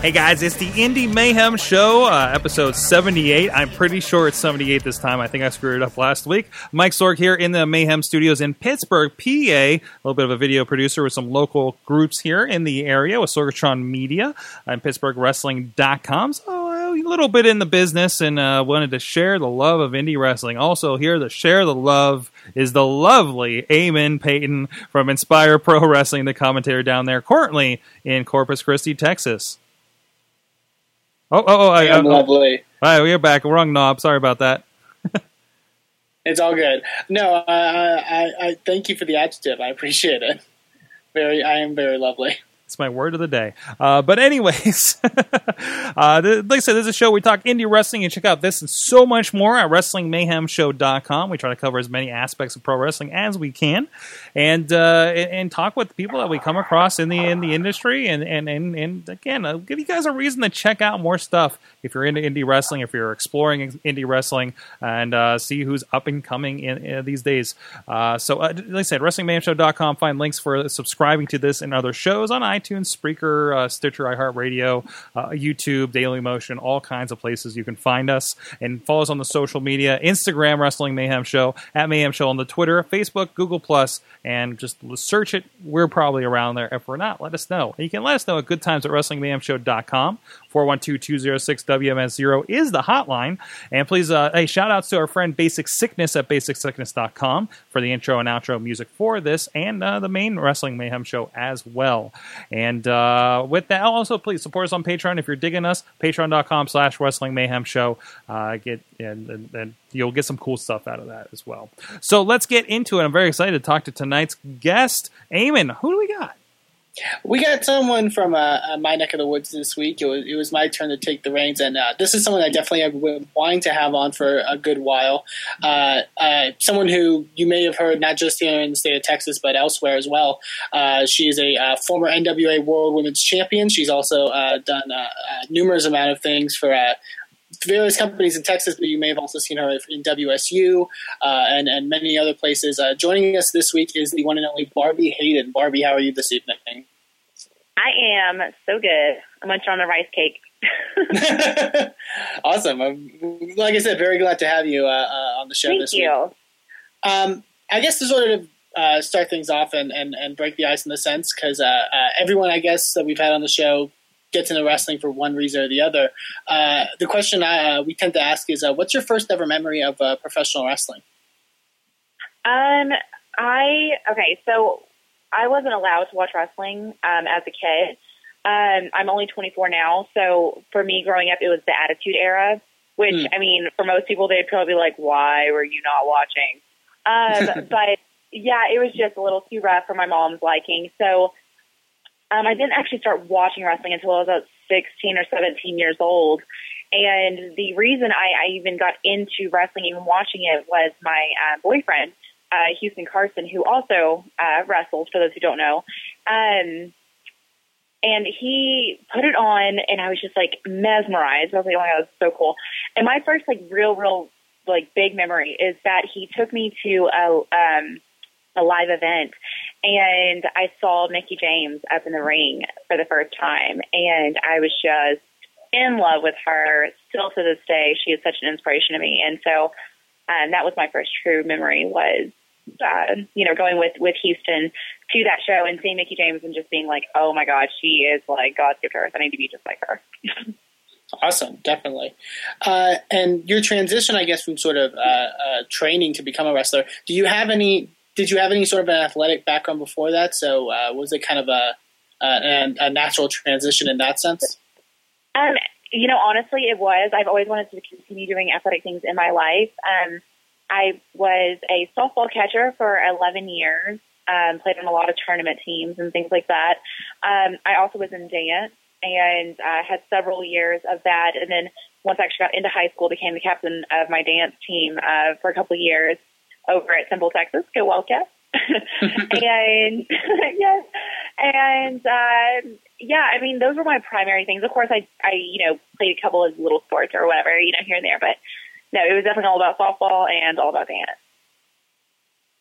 Hey guys, it's the Indy Mayhem Show, uh, episode 78. I'm pretty sure it's 78 this time. I think I screwed it up last week. Mike Sorg here in the Mayhem Studios in Pittsburgh, PA. A little bit of a video producer with some local groups here in the area with Sorgatron Media and PittsburghWrestling.com. So a little bit in the business and uh, wanted to share the love of indie wrestling. Also here to share the love is the lovely Eamon Paton from Inspire Pro Wrestling, the commentator down there, currently in Corpus Christi, Texas. Oh, oh, oh! I, I'm uh, oh, lovely. All right, we're back. Wrong knob. Sorry about that. It's all good. No, uh, I, I, I thank you for the adjective. I appreciate it. Very, I am very lovely. It's my word of the day. Uh, but anyways, uh, th- like I said, this is a show we talk indie wrestling. and check out this and so much more at WrestlingMayhemShow.com. We try to cover as many aspects of pro wrestling as we can, and uh, and, and talk with people that we come across in the in the industry, and and and, and again, uh, give you guys a reason to check out more stuff if you're into indie wrestling, if you're exploring indie wrestling, and uh, see who's up and coming in, in these days. Uh, so, uh, like I said, WrestlingMayhemShow.com. Find links for subscribing to this and other shows on iTunes, Spreaker, uh, Stitcher, iHeartRadio, uh, YouTube, Daily Motion, all kinds of places you can find us. And follow us on the social media Instagram, Wrestling Mayhem Show, at Mayhem Show on the Twitter, Facebook, Google, Plus, and just search it. We're probably around there. If we're not, let us know. You can let us know at good times at WrestlingMayhemShow.com. 412-206-WMS0 is the hotline. And please, uh, hey, shout outs to our friend Basic Sickness at basicsickness.com for the intro and outro music for this and uh, the main Wrestling Mayhem show as well. And uh, with that, also please support us on Patreon if you're digging us. Patreon.com slash Wrestling Mayhem show. Uh, get and, and, and you'll get some cool stuff out of that as well. So let's get into it. I'm very excited to talk to tonight's guest, Eamon. Who do we got? We got someone from uh, uh, my neck of the woods this week. It was, it was my turn to take the reins, and uh, this is someone I definitely have been wanting to have on for a good while. Uh, uh, someone who you may have heard not just here in the state of Texas, but elsewhere as well. Uh, she is a former NWA World Women's Champion. She's also done numerous amount of things for various companies in Texas, but you may have also seen her in WSU uh, and, and many other places. Uh, joining us this week is the one and only Barbi Hayden. Barbi, how are you this evening? I am so good. I'm munching on the rice cake. awesome. I'm, like I said, very glad to have you uh, uh, on the show Thank this you. week. Um, I guess to sort of uh, start things off and, and, and break the ice in the sense, because uh, uh, everyone, I guess, that we've had on the show gets into wrestling for one reason or the other. Uh, the question I, uh, we tend to ask is, uh, what's your first ever memory of uh, professional wrestling? Um, I okay, so I wasn't allowed to watch wrestling um, as a kid. Um, I'm only 24 now, so for me growing up, it was the Attitude Era. Which Hmm. I mean, for most people, they'd probably be like, "Why were you not watching?" Um, but yeah, it was just a little too rough for my mom's liking. So um, I didn't actually start watching wrestling until I was about 16 or 17 years old. And the reason I, I even got into wrestling, even watching it, was my uh, boyfriend, uh, Houston Carson, who also uh, wrestled, for those who don't know. Um, and he put it on, and I was just like mesmerized. I was like, oh my god, that's so cool. And my first like real, real like big memory is that he took me to a um, a live event, and I saw Mickie James up in the ring for the first time, and I was just in love with her. Still to this day, she is such an inspiration to me, and so um, that was my first true memory was uh, you know going with with Houston to that show and seeing Mickie James and just being like, oh my god, she is like God's gift to earth. I need to be just like her. Awesome, definitely. Uh, and your transition, I guess, from sort of uh, uh, training to become a wrestler. Do you have any? Did you have any sort of an athletic background before that? So uh, was it kind of a, a a natural transition in that sense? Um, you know, honestly, it was. I've always wanted to continue doing athletic things in my life. Um, I was a softball catcher for 11 years. Um, played on a lot of tournament teams and things like that. Um, I also was in dance and uh, had several years of that. And then once I actually got into high school, became the captain of my dance team uh, for a couple of years. over at Temple, Texas. Go Wildcats! and yes, and uh, yeah, I mean those were my primary things. Of course, I I you know played a couple of little sports or whatever you know here and there, but no, it was definitely all about softball and all about dance.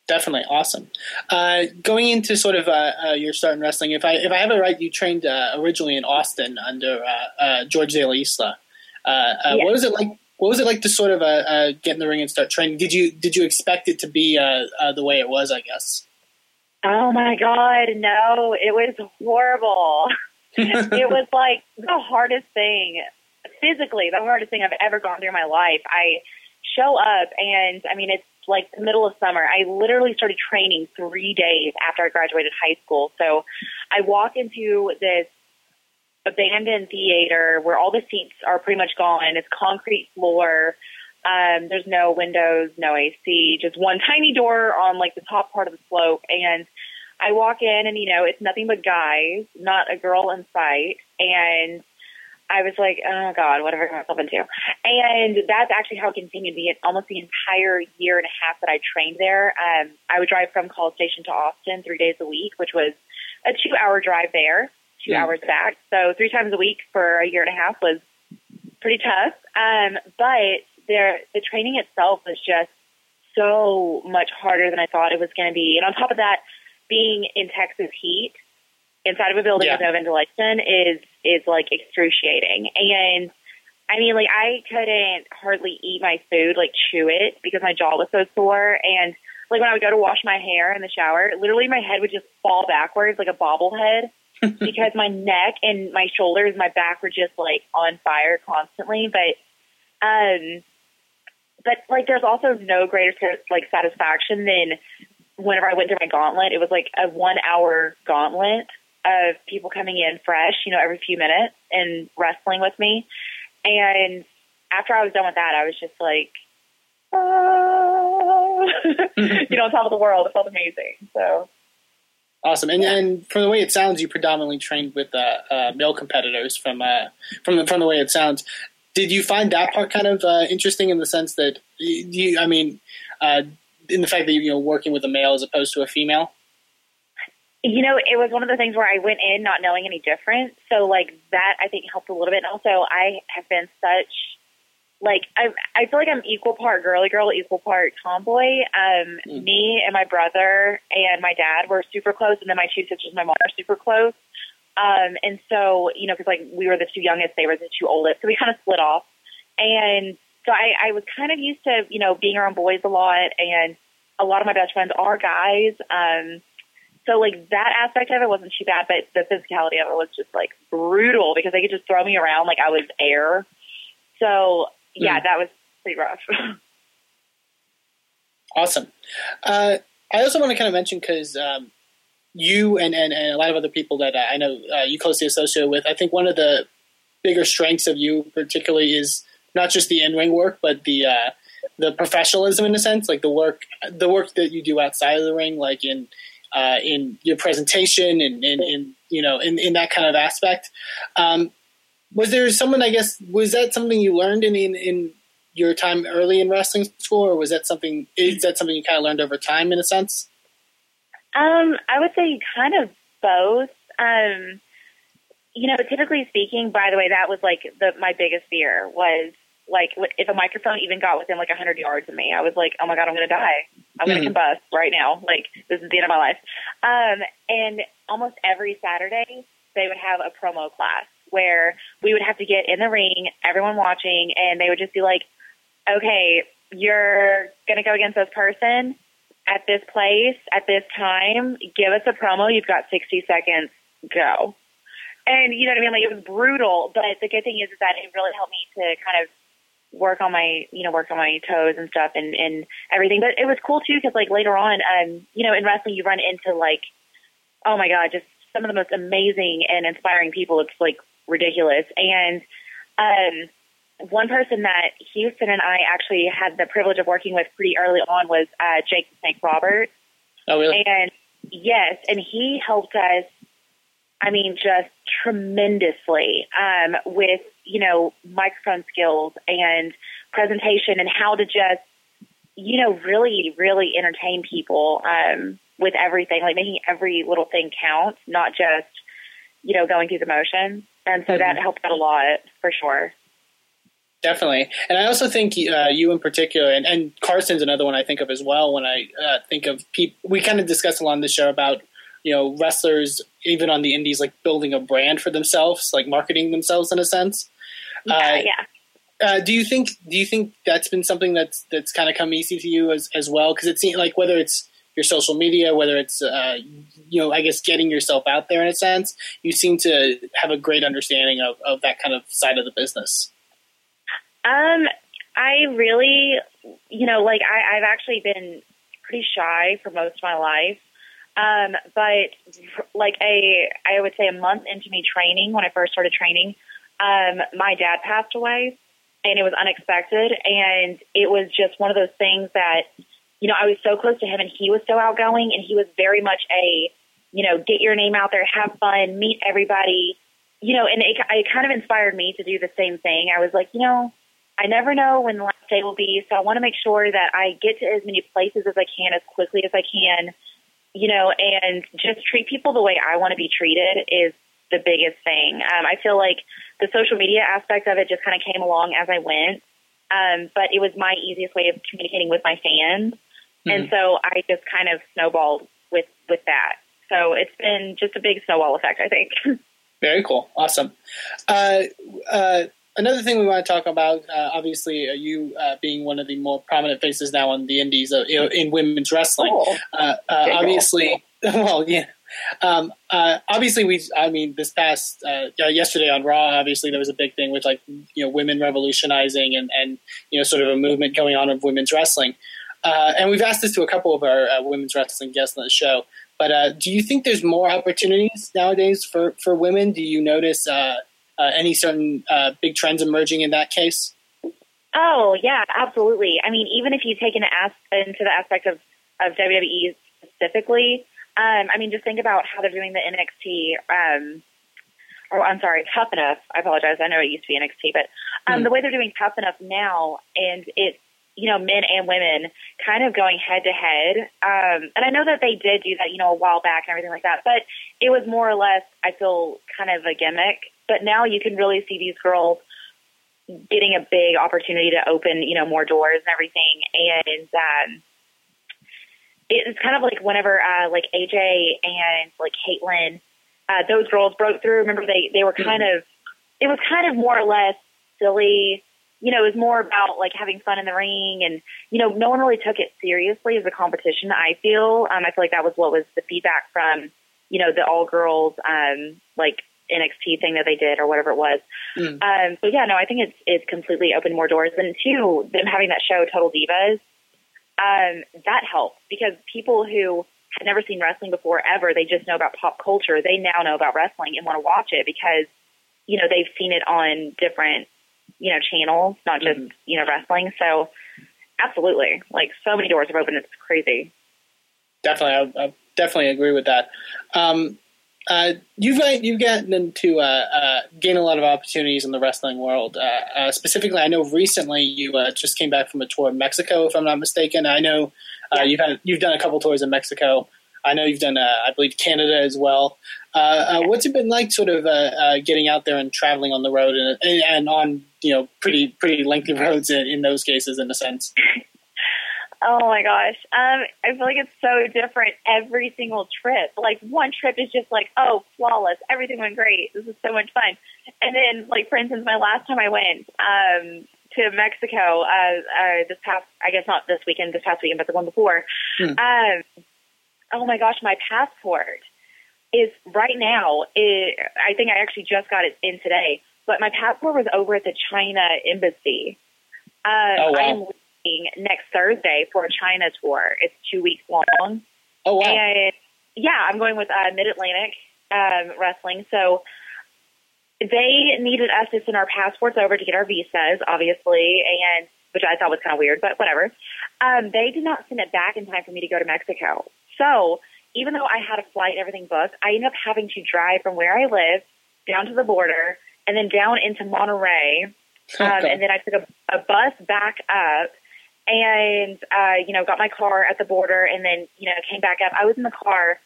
Definitely awesome. Uh, going into sort of uh, uh, your start in wrestling, if I if I have it right, you trained uh, originally in Austin under uh, George De La Isla. Yes. What was it like? What was it like to sort of get in the ring and start training? Did you did you expect it to be the way it was? I guess. Oh my God, no! It was horrible. it was like the hardest thing physically, the hardest thing I've ever gone through in my life. I show up and I mean, it's like the middle of summer. I literally started training three days after I graduated high school. So I walk into this abandoned theater where all the seats are pretty much gone. It's concrete floor. Um, there's no windows, no AC, just one tiny door on like the top part of the slope. And I walk in and, you know, it's nothing but guys, not a girl in sight. And I was like, oh God, what have I got myself into. And that's actually how it continued the almost the entire year and a half that I trained there. Um, I would drive from College Station to Austin three days a week, which was a two hour drive there, two Mm. hours back. So three times a week for a year and a half was pretty tough. Um, but there, the training itself was just so much harder than I thought it was going to be. And on top of that, being in Texas heat inside of a building Yeah. with no ventilation is is like excruciating. And I mean, like I couldn't hardly eat my food, like chew it, because my jaw was so sore. And like when I would go to wash my hair in the shower, literally my head would just fall backwards like a bobblehead because my neck and my shoulders, my back were just like on fire constantly. But um, but like there's also no greater like satisfaction than whenever I went through my gauntlet. It was like a one hour gauntlet of people coming in fresh, you know, every few minutes and wrestling with me. And after I was done with that, I was just like, ah, you know, on top of the world. It felt amazing. So Awesome, and and from the way it sounds, you predominantly trained with uh, uh, male competitors. From uh, from the from the way it sounds, did you find that part kind of uh, interesting in the sense that you? I mean, uh, in the fact that you know working with a male as opposed to a female. You know, it was one of the things where I went in not knowing any different. So like that I think helped a little bit. And also I have been such like I I feel like I'm equal part girly girl, equal part tomboy. Um Mm. me and my brother and my dad were super close and then my two sisters and my mom are super close. Um and so, you know, cuz like we were the two youngest, they were the two oldest. So we kind of split off. And so I I was kind of used to, you know, being around boys a lot and a lot of my best friends are guys. Um so like that aspect of it wasn't too bad, but the physicality of it was just like brutal because they could just throw me around like I was air. So yeah, Mm. that was pretty rough. Awesome. Uh, I also want to kind of mention because um, you and, and, and a lot of other people that I know uh, you closely associate with, I think one of the bigger strengths of you, particularly, is not just the in ring work, but the uh, the professionalism in a sense, like the work the work that you do outside of the ring, like in uh, in your presentation and in, in you know in, in that kind of aspect. Um, was there someone? I guess was that something you learned in in, in your time early in wrestling school, or was that something? Is that something you kind of learned over time, in a sense? Um, I would say kind of both. Um, you know, typically speaking, by the way, that was like the my biggest fear was like if a microphone even got within like a hundred yards of me, I was like, oh my god, I'm gonna die. I'm gonna Mhm. combust right now. Like this is the end of my life. Um, and almost every Saturday they would have a promo class where we would have to get in the ring, everyone watching, and they would just be like, okay, you're gonna go against this person at this place at this time. Give us a promo. You've got 60 seconds. Go. And you know what I mean? Like it was brutal, but the good thing is, is that it really helped me to kind of work on my, you know, work on my toes and stuff and, and everything. But it was cool too because like later on, um, you know, in wrestling you run into like, oh my god, just some of the most amazing and inspiring people. It's like ridiculous. And um, one person that Houston and I actually had the privilege of working with pretty early on was uh, Jake Snake Roberts. Oh, really? And yes, and he helped us. I mean, just tremendously um, with you know microphone skills and presentation and how to just you know, really, really entertain people um, with everything, like making every little thing count, not just, you know, going through the motions. And so that helped out a lot for sure. Definitely, and I also think uh, you in particular, and, and Carson's another one I think of as well. When I uh, think of people, we kind of discussed a lot on the show about you know wrestlers, even on the indies, like building a brand for themselves, like marketing themselves in a sense. Yeah, Uh, yeah. Uh, do you think do you think that's been something that's that's kind of come easy to you as as well? Because it seems like whether it's your social media, whether it's uh, you know, I guess getting yourself out there in a sense, you seem to have a great understanding of, of that kind of side of the business. Um, I really, you know, like I, I've actually been pretty shy for most of my life. Um, but like a, I would say a month into me training, when I first started training, um, my dad passed away and it was unexpected. And it was just one of those things that, you know, I was so close to him and he was so outgoing and he was very much a, you know, get your name out there, have fun, meet everybody, you know, and it, it kind of inspired me to do the same thing. I was like, you know, I never know when the last day will be, so I want to make sure that I get to as many places as I can as quickly as I can, you know, and just treat people the way I want to be treated is the biggest thing. Um, I feel like the social media aspect of it just kind of came along as I went, um, but it was my easiest way of communicating with my fans, and so I just kind of snowballed with with that. So it's been just a big snowball effect, I think. Very cool. Awesome. Uh, uh, another thing we want to talk about, uh, obviously, uh, you uh, being one of the more prominent faces now on the indies uh, in, in women's wrestling. Cool. Uh, uh, obviously, well, yeah. Um, uh, obviously, we. I mean, this past uh, uh, yesterday on Raw, obviously there was a big thing with like you know women revolutionizing and and you know sort of a movement going on of women's wrestling. Uh, and we've asked this to a couple of our uh, women's wrestling guests on the show. But uh, do you think there's more opportunities nowadays for, for women? Do you notice any certain big trends emerging in that case? Oh yeah, absolutely. I mean, even if you take an as- into the aspect of of WWE specifically, um, I mean, just think about how they're doing the NXT. Um, or I'm sorry, Tough Enough. I apologize. I know it used to be NXT, but um, Hmm. the way they're doing Tough Enough now, and it's you know men and women kind of going head to head. Um, and I know that they did do that, you know, a while back and everything like that, but it was more or less, I feel, kind of a gimmick. But now you can really see these girls getting a big opportunity to open, you know, more doors and everything. And um, it's kind of like whenever uh, like AJ and like Kaitlyn, uh, those girls broke through. Remember, they they were kind of it was kind of more or less silly. You know, it was more about like having fun in the ring, and you know, no one really took it seriously as a competition. I feel, um, I feel like that was what was the feedback from, you know, the all girls, um, like NXT thing that they did or whatever it was. Mm. Um, so yeah, no, I think it's it's completely opened more doors. And two, them having that show, Total Divas, um, that helps because people who had never seen wrestling before ever, they just know about pop culture. They now know about wrestling and want to watch it because you know they've seen it on different you know channels, not just Mhm. you know wrestling. So absolutely, like so many doors have opened. It's crazy. Definitely, I, I definitely agree with that. Um, uh, you've got, you've gotten to uh, uh, gain a lot of opportunities in the wrestling world. Uh, uh, specifically, I know recently you uh, just came back from a tour in Mexico, if I'm not mistaken. I know uh, you've had you've done a couple tours in Mexico. I know you've done, uh, I believe, Canada as well. Uh, uh, what's it been like, sort of uh, uh, getting out there and traveling on the road and, and on you know pretty pretty lengthy roads in, in those cases, in a sense? Oh my gosh. Um, I feel like it's so different every single trip. Like one trip is just like, oh, flawless. Everything went great. This is so much fun. And then, like for instance, my last time I went um, to Mexico, uh, uh, this past, I guess not this weekend, this past weekend, but the one before. Hmm. Um, oh my gosh, my passport is right now. It, I think I actually just got it in today, but my passport was over at the China embassy. Uh, Oh, wow. I am next Thursday for a China tour. It's two weeks long. Oh wow! And yeah, I'm going with uh, Mid Atlantic um, Wrestling. So they needed us to send our passports over to get our visas, obviously, and which I thought was kind of weird, but whatever. Um, they did not send it back in time for me to go to Mexico. So even though I had a flight and everything booked, I ended up having to drive from where I live down to the border and then down into Monterrey. Um, Okay. and then I took a, a bus back up and uh, you know, got my car at the border, and then you know, came back up. I was in the car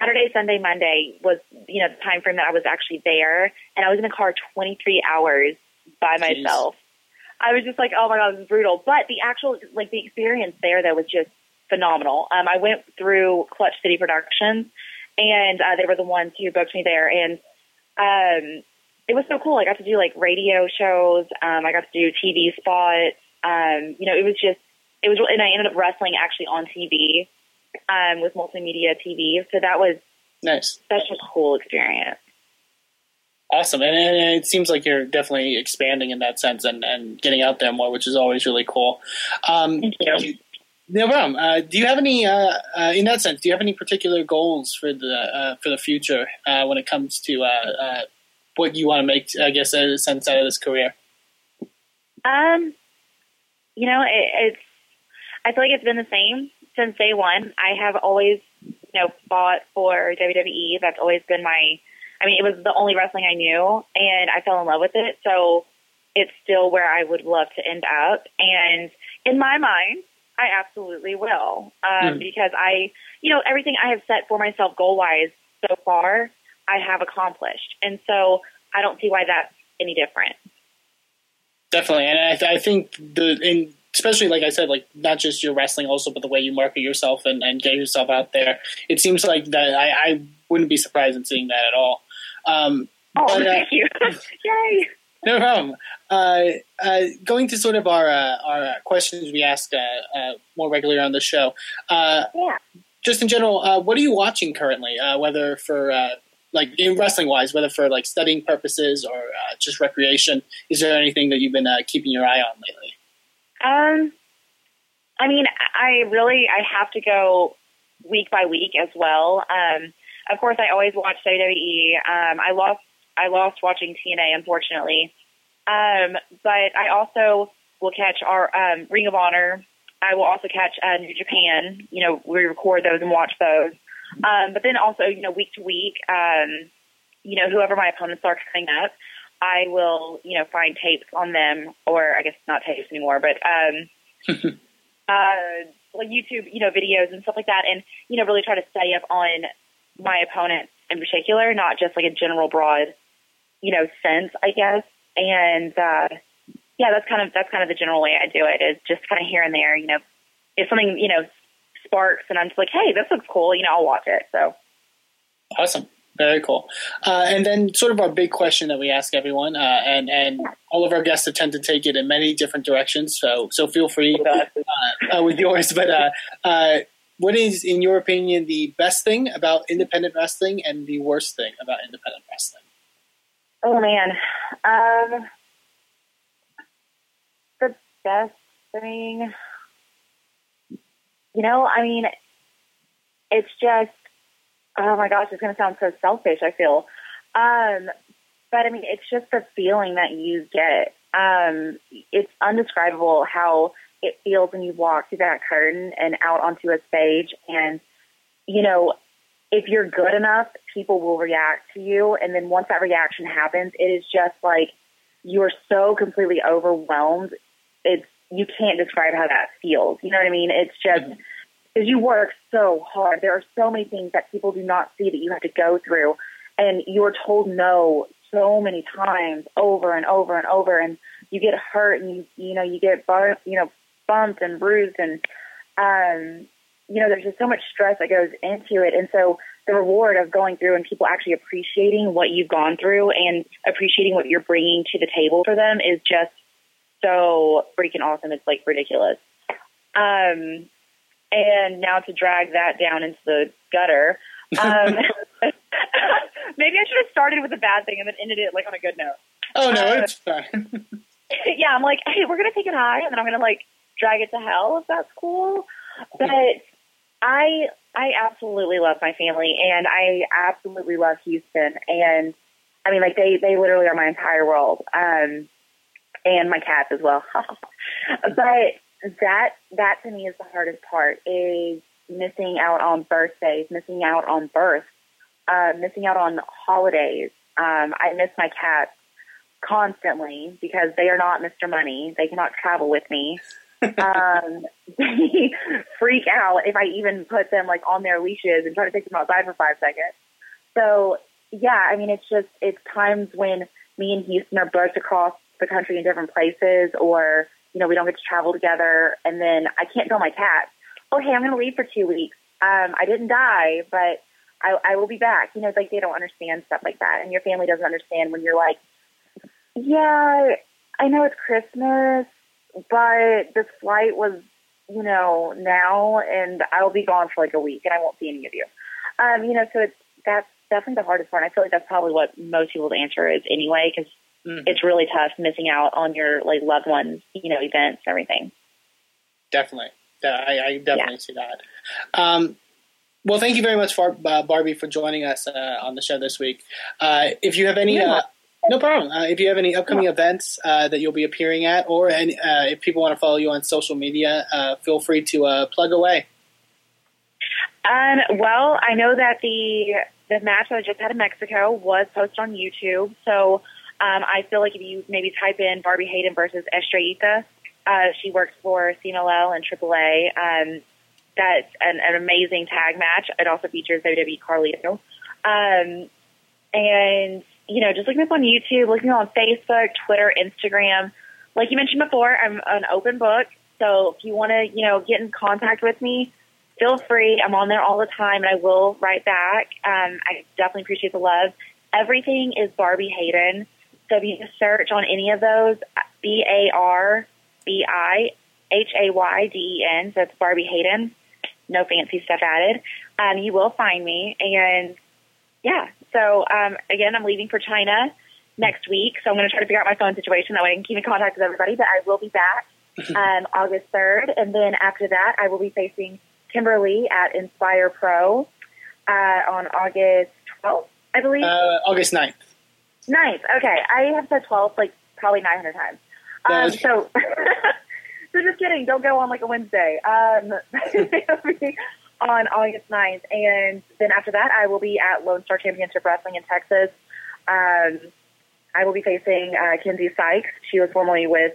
Saturday, Sunday, Monday was you know the time frame that I was actually there, and I was in the car 23 hours by Jeez. myself. I was just like, oh my god, this is brutal. But the actual like the experience there though was just phenomenal. Um, I went through Clutch City Productions, and uh, they were the ones who booked me there, and um, it was so cool. I got to do like radio shows. Um, I got to do TV spots. Um, you know, it was just it was, and I ended up wrestling actually on TV um, with Multimedios TV. So that was Nice. such a cool experience. Awesome, and, and it seems like you're definitely expanding in that sense and, and getting out there more, which is always really cool. Um, Thank you. no problem. Uh, do you have any, uh, uh, in that sense, do you have any particular goals for the uh, for the future uh, when it comes to uh, uh, what you want to make? I guess a sense out of this career. Um, you know, it, it's. I feel like it's been the same since day one. I have always, you know, fought for WWE. That's always been my. I mean, it was the only wrestling I knew, and I fell in love with it. So it's still where I would love to end up. And in my mind, I absolutely will, um, Mm. because I, you know, everything I have set for myself goal wise so far, I have accomplished, and so I don't see why that's any different. Definitely, and I, th- I think the in especially like I said, like not just your wrestling, also but the way you market yourself and, and get yourself out there. It seems like that. I, I wouldn't be surprised in seeing that at all. Um, Oh, But, uh, thank you! Yay! no problem. Uh, uh, going to sort of our uh, our uh, questions we ask uh, uh, more regularly on the show. Uh, Yeah. just in general, uh, what are you watching currently? Uh, whether for uh, like in wrestling wise, whether for like studying purposes or uh, just recreation, is there anything that you've been uh, keeping your eye on lately? Um, I mean, I really I have to go week by week as well. Um, of course, I always watch WWE. Um, I lost I lost watching TNA, unfortunately. Um, but I also will catch our um, Ring of Honor. I will also catch uh, New Japan. You know, we record those and watch those. Um, but then also, you know, week to week, um, you know, whoever my opponents are coming up, I will, you know, find tapes on them, or I guess not tapes anymore, but um, uh, like YouTube, you know, videos and stuff like that, and you know, really try to study up on my opponent in particular, not just like a general broad, you know, sense, I guess. And uh, yeah, that's kind of that's kind of the general way I do it is just kind of here and there, you know, if something you know sparks and I'm just like, hey, this looks cool, you know, I'll watch it. So Awesome. Very cool. Uh, and then, sort of our big question that we ask everyone, uh, and and all of our guests tend to take it in many different directions. So so feel free uh, uh, with yours. But uh, uh, what is, in your opinion, the best thing about independent wrestling and the worst thing about independent wrestling? Oh man, um, the best thing, you know, I mean, it's just, oh my gosh, it's going to sound so selfish. I feel, um, but I mean, it's just the feeling that you get. Um, it's undescribable how it feels when you walk through that curtain and out onto a stage, and you know, if you're good enough, people will react to you. And then once that reaction happens, it is just like you are so completely overwhelmed. It's you can't describe how that feels. You know what I mean? It's just because you work so hard. There are so many things that people do not see that you have to go through, and you are told no so many times over and over and over, and you get hurt, and you you know you get bu- you know bumped and bruised, and um, you know, there's just so much stress that goes into it. And so the reward of going through and people actually appreciating what you've gone through and appreciating what you're bringing to the table for them is just so freaking awesome. It's like ridiculous. Um, and now to drag that down into the gutter. Um, maybe I should have started with a bad thing and then ended it like on a good note. Oh no, Uh, it's fine. yeah, I'm like, hey, we're gonna take it high, and then I'm gonna like drag it to hell if that's cool. But I I absolutely love my family, and I absolutely love Houston, and I mean, like they they literally are my entire world, um, and my cats as well. but that that to me is the hardest part is missing out on birthdays, missing out on births, uh, missing out on holidays. Um, I miss my cats constantly because they are not Mr. Money. They cannot travel with me. um, they freak out if I even put them like on their leashes and try to take them outside for five seconds. So yeah, I mean, it's just it's times when me and Houston are booked across the country in different places, or you know, we don't get to travel together, and then I can't tell my cat, "Oh, hey, I'm going to leave for two weeks. Um, I didn't die, but I, I will be back." You know, it's like they don't understand stuff like that, and your family doesn't understand when you're like, "Yeah, I know it's Christmas, but this flight was, you know, now, and I'll be gone for like a week, and I won't see any of you." Um, you know, so it's that's definitely the hardest part. I feel like that's probably what most people's answer is anyway, because Mhm. it's really tough missing out on your like loved ones, you know, events everything. Definitely. I, I definitely see that. Um, well, thank you very much, for, uh, Barbi, for joining us uh, on the show this week. Uh, if you have any, Yeah. uh, no problem. Uh, if you have any upcoming events uh, that you'll be appearing at, or any, uh, if people want to follow you on social media, uh, feel free to uh, plug away. Um, well, I know that the the match that I just had in Mexico was posted on YouTube, so um, I feel like if you maybe type in Barbi Hayden versus Estrellita, uh, she works for CMLL and AAA. Um, that's an, an amazing tag match. It also features WWE Carlito. Um, and, you know, just looking up on YouTube, looking on Facebook, Twitter, Instagram. Like you mentioned before, I'm an open book. So if you want to, you know, get in contact with me, feel free. I'm on there all the time and I will write back. Um, I definitely appreciate the love. Everything is Barbi Hayden. So if you just search on any of those, B A R B I H A Y D E N, so it's Barbi Hayden. No fancy stuff added. Um, you will find me. And yeah, so um, again, I'm leaving for China next week. So I'm going to try to figure out my phone situation. That way I can keep in contact with everybody. But I will be back um, August 3rd. And then after that, I will be facing Kimber Lee at Inspire Pro uh, on August 12th, I believe. Uh, August 9th. Nice. Okay. I have said 12 like probably 900 times. Um, so, so just kidding. Don't go on like a Wednesday. Um, on August 9th. And then after that, I will be at Lone Star Championship Wrestling in Texas. Um, I will be facing uh, Kinsey Sykes. She was formerly with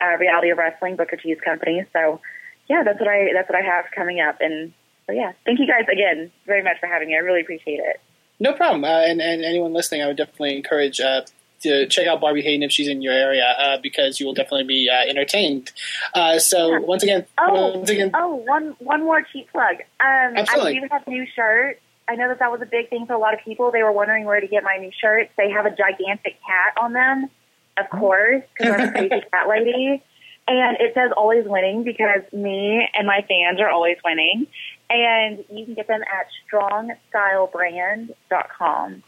uh, Reality of Wrestling, Booker T's company. So, yeah, that's what I that's what I have coming up. And so, yeah, thank you guys again very much for having me. I really appreciate it. No problem. Uh, and, and anyone listening, I would definitely encourage uh, to check out Barbi Hayden if she's in your area uh, because you will definitely be uh, entertained. Uh, so once again, Oh, once again, oh, one one more cheap plug. Um, Absolutely. I do have new shirts. I know that that was a big thing for a lot of people. They were wondering where to get my new shirts. They have a gigantic cat on them, of course, because I'm a crazy cat lady. And it says always winning because me and my fans are always winning. And you can get them at strongstylebrand.com.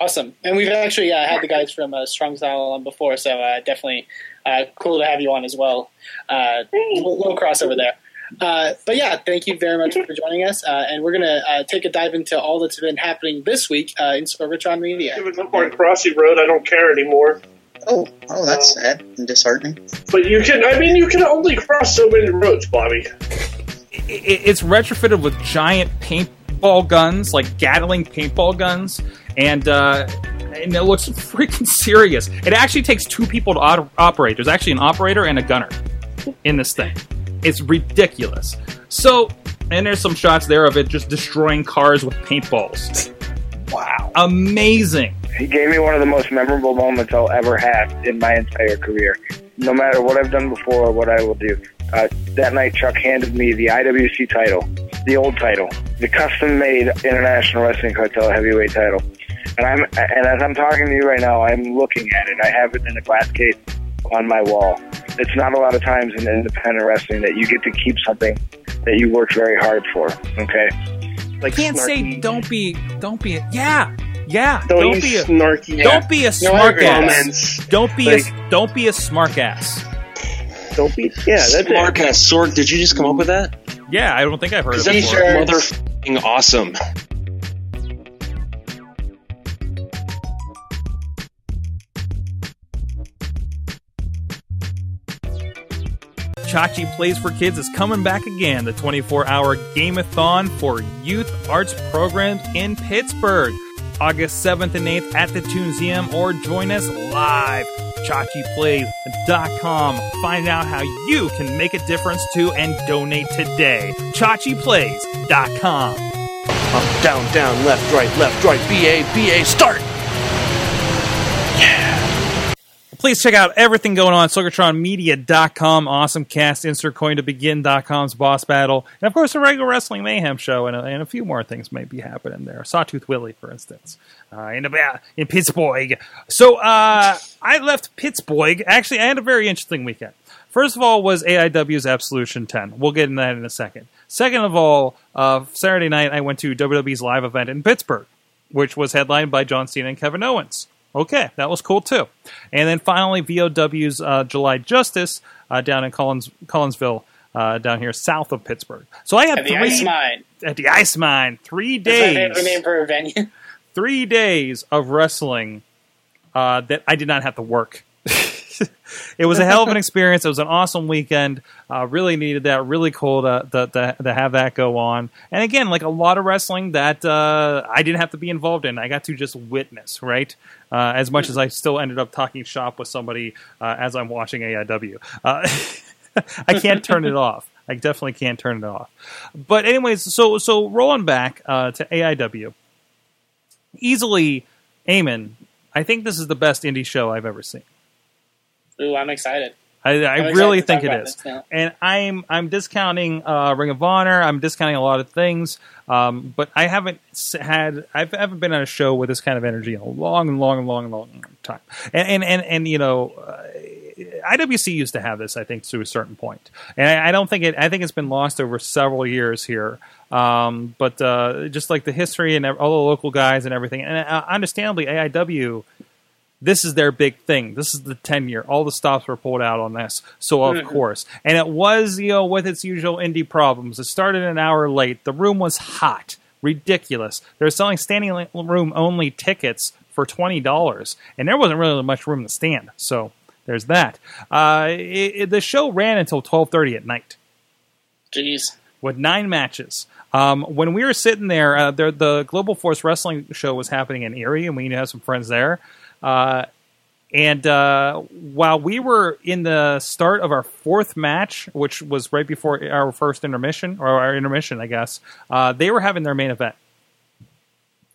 awesome. And we've actually uh, had the guys from uh, Strong Style on before, so uh, definitely uh, cool to have you on as well. Uh, Thanks. little, little crossover there. Uh, but yeah, thank you very much for joining us, uh, and we're gonna uh, take a dive into all that's been happening this week uh, in Sorgatron Media. If it's up on Crossy Road, I don't care anymore. Oh, oh, that's sad and disheartening. But you can, I mean, you can only cross so many roads, Bobby. It's retrofitted with giant paintball guns, like Gatling paintball guns, and uh, and it looks freaking serious. It actually takes two people to op- operate. There's actually an operator and a gunner in this thing. It's ridiculous. So, and there's some shots there of it just destroying cars with paintballs. Wow, amazing! He gave me one of the most memorable moments I'll ever have in my entire career. No matter what I've done before or what I will do. Uh, that night, Chuck handed me the IWC title, the old title, the custom-made International Wrestling Cartel Heavyweight title. And I'm and as I'm talking to you right now, I'm looking at it. I have it in a glass case on my wall. It's not a lot of times in independent wrestling that you get to keep something that you worked very hard for. Okay. Like Can't say don't be, don't be, a, yeah, yeah, Don't, don't you be a, snarky don't be a No, smart agree. ass. comments. Don't be Like- a, don't be a smart ass. Don't be. Yeah, that's it. Marcus Sorg, did you just come up with that? Yeah, I don't think I've heard of it That's before. T-shirts. motherfucking awesome. Chachi Plays for Kids is coming back again, the 24 hour Gameathon for youth arts programs in Pittsburgh. August 7th and 8th at the Tunesium, or join us live ChachiPlays.com. Find out how you can make a difference too and donate today. ChachiPlays.com. Up, down, down, left, right, left, right, BA, BA, start! Please check out everything going on at SorgatronMedia.com, Awesome Cast, Insert Coin to Begin.com's Boss Battle, and of course, a regular Wrestling Mayhem show, and a, and a few more things may be happening there. Sawtooth Willie, for instance, uh, in, the, in Pittsburgh. So uh, I left Pittsburgh. Actually, I had a very interesting weekend. First of all, was AIW's Absolution 10. We'll get into that in a second. Second of all, uh, Saturday night, I went to WWE's live event in Pittsburgh, which was headlined by John Cena and Kevin Owens. Okay, that was cool too. And then finally, VOW's uh, July Justice uh, down in Collins, Collinsville, uh, down here south of Pittsburgh. So I had At the three Ice Mine. at the Ice Mine, three That's my favorite days, name for a venue. three days of wrestling uh, that I did not have to work. it was a hell of an experience. It was an awesome weekend. Uh, really needed that. Really cool to, to, to, to have that go on. And again, like a lot of wrestling that uh, I didn't have to be involved in. I got to just witness, right? Uh, as much as I still ended up talking shop with somebody uh, as I'm watching AIW. Uh, I can't turn it off. I definitely can't turn it off. But anyways, so so rolling back uh, to AIW, easily, Eamon. I think this is the best indie show I've ever seen. Ooh, I'm excited. I, I I'm really to think it is, and I'm I'm discounting uh, Ring of Honor. I'm discounting a lot of things, um, but I haven't had I've, I haven't been on a show with this kind of energy in a long, long, long, long time. And and and, and you know, uh, IWC used to have this, I think, to a certain point, and I, I don't think it. I think it's been lost over several years here. Um, but uh, just like the history and all the local guys and everything, and uh, understandably, AIW this is their big thing. This is the 10 year. All the stops were pulled out on this. So, of Mhm. course. And it was, you know, with its usual indie problems. It started an hour late. The room was hot. Ridiculous. They were selling standing room only tickets for $20. And there wasn't really much room to stand. So, there's that. Uh, it, it- the show ran until 12.30 at night Jeez. with nine matches. Um, when we were sitting there, uh, the, the Global Force Wrestling show was happening in Erie, and we had some friends there. Uh, and uh, while we were in the start of our fourth match, which was right before our first intermission, or our intermission, I guess, uh, they were having their main event.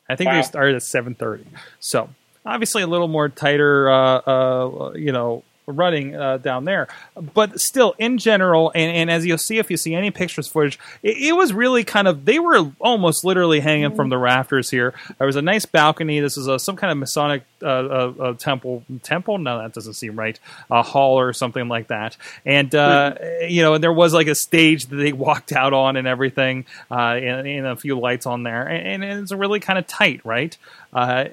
I think Wow. they started at seven thirty. So obviously a little more tighter, uh, uh, you know, running uh, down there. But still, in general, and, and as you'll see if you see any pictures footage, it, it was really kind of they were almost literally hanging from the rafters here. There was a nice balcony. This is a, some kind of Masonic uh, uh, uh, temple. Temple? No, that doesn't seem right. A hall or something like that. And uh, you know, and there was like a stage that they walked out on and everything, uh, and, and a few lights on there, and, and it's really kind of tight, right? Uh,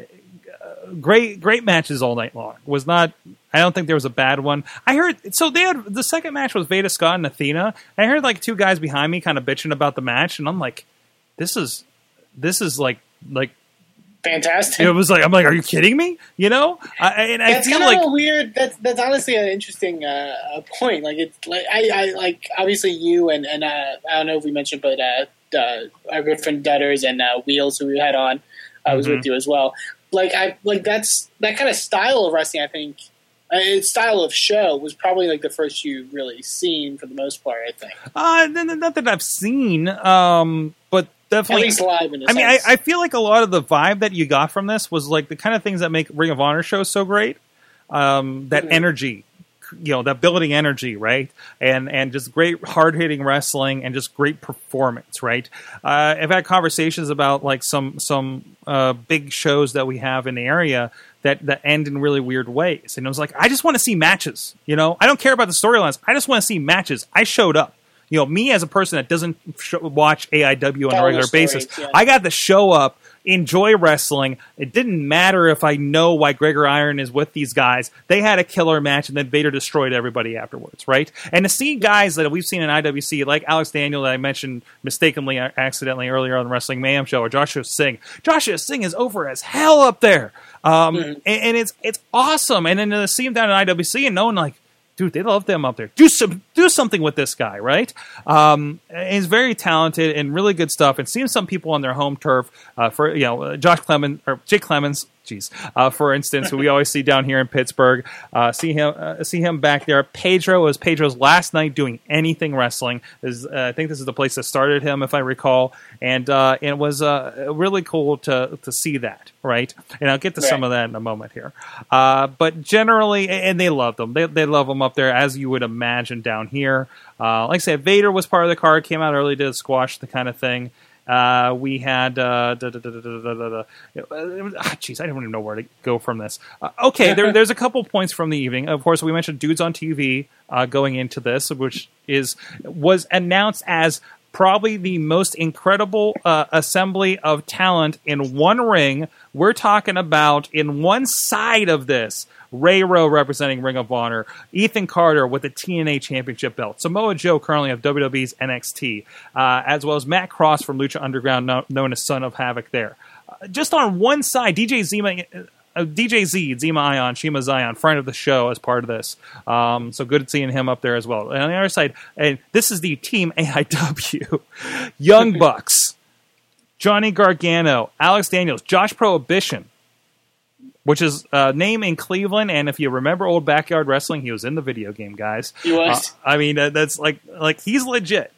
great great matches all night long. Was not I don't think there was a bad one. I heard so they had the second match was Veda Scott and Athena. I heard like two guys behind me kind of bitching about the match, and I'm like, this is this is like like Fantastic. it was like I'm like, are you kidding me? You know, I, and I that's feel kind of like weird. That's that's honestly an interesting uh, point. Like it's like I, I like obviously you and and uh, I don't know if we mentioned, but uh, uh, our good friend Dutters and uh, Wheels who we had on uh, was Mhm. with you as well. Like I like that's that kind of style of wrestling. I think. Uh, its style of show was probably like the first you really seen for the most part. I think, uh, not that I've seen, um, but at definitely least live. In a I mean, I. I feel like a lot of the vibe that you got from this was like the kind of things that make Ring of Honor shows so great. Um, that Mhm. energy, you know, that building energy, right? And and just great hard hitting wrestling and just great performance, right? Uh, I've had conversations about like some some uh, big shows that we have in the area that that end in really weird ways, and i was like I just want to see matches. You know, I don't care about the storylines. I just want to see matches. I showed up. You know, me as a person that doesn't sh- watch AIW on a regular basis, yeah. I got to show up, enjoy wrestling. It didn't matter if I know why Gregory Iron is with these guys. They had a killer match, and then Vader destroyed everybody afterwards, right? And to see guys that we've seen in IWC, like Alex Daniel that I mentioned mistakenly, uh, accidentally earlier on the Wrestling Mayhem show, or Joshua Singh. Joshua Singh is over as hell up there, um, Mm-hmm. and, and it's it's awesome. And then to see him down in IWC and knowing like dude, they love them up there. Do some, do something with this guy, right? Um, he's very talented and really good stuff. And seeing some people on their home turf uh, for you know uh, Josh Clemens or Jake Clemens, Jeez. Uh, for instance, we always see down here in Pittsburgh, uh, see him uh, see him back there. Pedro was Pedro's last night doing anything wrestling. Is uh, I think this is the place that started him, if I recall, and uh, it was uh, really cool to to see that. Right, and I'll get to some of that in a moment here. Uh, but generally, and they love them. They they love them up there as you would imagine down here. Uh, like I said, Vader was part of the card. Came out early, did squash the kind of thing. Uh, we had, uh, ah, jeez, I don't even know where to go from this. Uh, okay, there, there's a couple points from the evening. Of course, we mentioned dudes on TV uh, going into this, which is was announced as probably the most incredible uh, assembly of talent in one ring. We're talking about in one side of this. Ray Rowe representing Ring of Honor, Ethan Carter with the TNA Championship belt, Samoa Joe currently of WWE's NXT, uh, as well as Matt Cross from Lucha Underground, no- known as Son of Havoc. There, uh, just on one side, DJ Zima. Uh, DJ Z, Zema Ion, Shima Zion, friend of the show as part of this. Um, so good seeing him up there as well. And on the other side, and this is the team AIW, Young Bucks, Johnny Gargano, Alex Daniels, Josh Prohibition, which is a name in Cleveland. And if you remember old backyard wrestling, he was in the video game, guys. He was. Uh, I mean, uh, that's like like he's legit.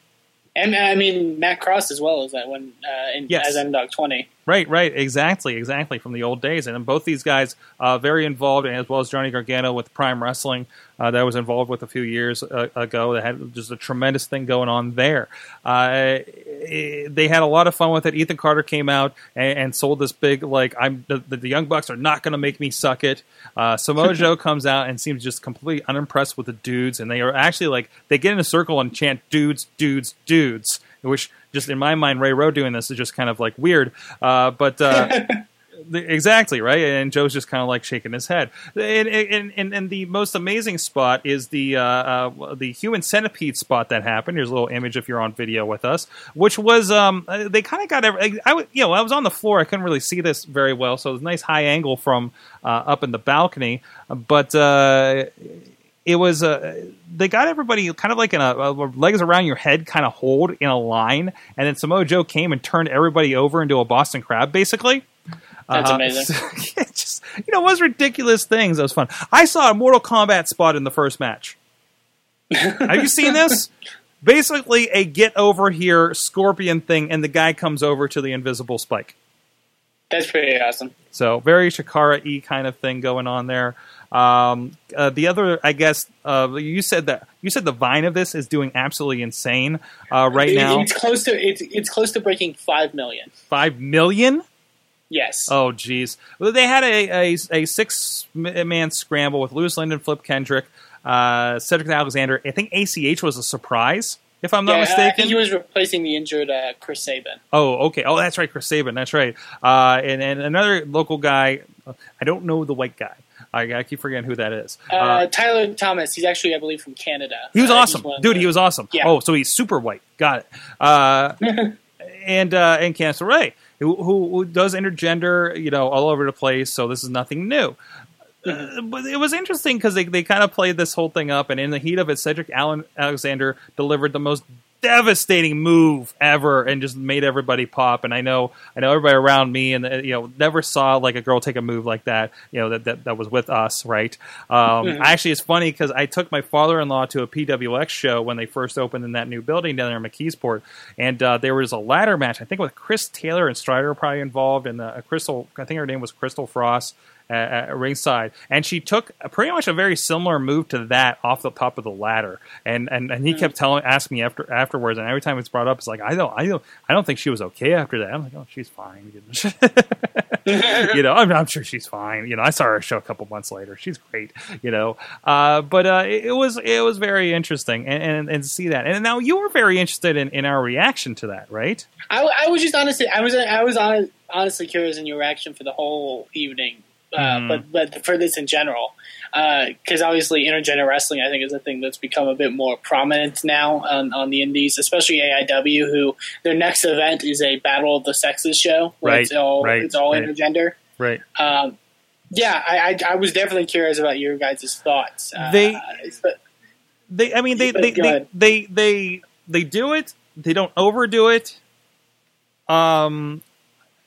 And I mean Matt Cross as well as that one uh, in, Yes. as M Dog Twenty. Right, right, exactly, exactly from the old days, and both these guys uh, very involved, as well as Johnny Gargano with Prime Wrestling uh, that I was involved with a few years uh, ago. That had just a tremendous thing going on there. Uh, eh, they had a lot of fun with it. Ethan Carter came out and, and sold this big like I'm the, the, the Young Bucks are not going to make me suck it. Uh, Samoa Joe comes out and seems just completely unimpressed with the dudes, and they are actually like they get in a circle and chant dudes, dudes, dudes, which just in my mind, Ray Rowe doing this is just kind of like weird. Uh, but uh, the- exactly right, and Joe's just kind of like shaking his head. And, and, and, and the most amazing spot is the uh, uh, the human centipede spot that happened. Here's a little image if you're on video with us, which was um, uh, they kind of got every. I you know I was on the floor, I couldn't really see this very well, so it was a nice high angle from uh, up in the balcony, but. It was uh, they got everybody kind of like in a, a legs around your head kind of hold in a line, and then Samoa Joe came and turned everybody over into a Boston Crab, basically. That's Uh, amazing. it just you know, it was ridiculous things. That was fun. I saw a Mortal Kombat spot in the first match. Have you seen this? Basically, a get over here scorpion thing, and the guy comes over to the invisible spike. That's pretty awesome. So very Chikara e kind of thing going on there. Um, uh, the other, I guess, uh, you said that you said the vine of this is doing absolutely insane uh, right It- now. it's close to it's it's close to breaking five million. Five million. Yes. Oh, geez. Well, they had a, a, a six man scramble with Louis Lyndon, Flip Kendrick, uh, Cedric Alexander. I think ACH was a surprise, if I'm not Yeah, I mistaken. think he was replacing the injured uh, Chris Sabin. Oh, okay. Oh, that's right, Chris Sabin. That's right. Uh, and, and another local guy. I don't know the white guy. I, I keep forgetting who that is. Uh, Tyler Thomas. He's actually, I believe, from Canada. He was Uh, awesome, dude. the- He was awesome. Yeah. Oh, so he's super white. Got it. Uh, and uh, and Candice LeRae, who, who who does intergender, you know, all over the place. So this is nothing new. Uh, but it was interesting because they, they kind of played this whole thing up, and in the heat of it, Cedric Allen Alexander delivered the most devastating move ever, and just made everybody pop. And I know I know everybody around me, and uh, you know, never saw like a girl take a move like that. You know, that that, that was with us, right? Um, Mhm. Actually, it's funny because I took my father in law to a PWX show when they first opened in that new building down there in McKeesport, and uh, there was a ladder match. I think with Chris Taylor and Strider probably involved, and uh, Crystal. I think her name was Crystal Frost at, at ringside, and she took a, pretty much a very similar move to that off the top of the ladder. And and, and he kept telling, asking me after afterwards, and every time it's brought up, it's like I don't, I don't, I don't think she was okay after that. I'm like, oh, she's fine. you know, I'm, I'm sure she's fine. You know, I saw her show a couple months later. She's great. You know, uh, but uh, it, it was it was very interesting, and, and and to see that. And now you were very interested in, in our reaction to that, right? I, I was just honestly, I was, I was hon- honestly curious in your reaction for the whole evening, uh, Mhm. but but for this in general, because obviously intergender wrestling, I think, is a thing that's become a bit more prominent now on, on the indies, especially AIW, who their next event is a Battle of the Sexes show, where Right, it's all right, it's all right. intergender. Right. Um, yeah, I, I, I was definitely curious about your guys' thoughts. Uh, They- but- They, I mean, they they, they, they they they do it. They don't overdo it. Um,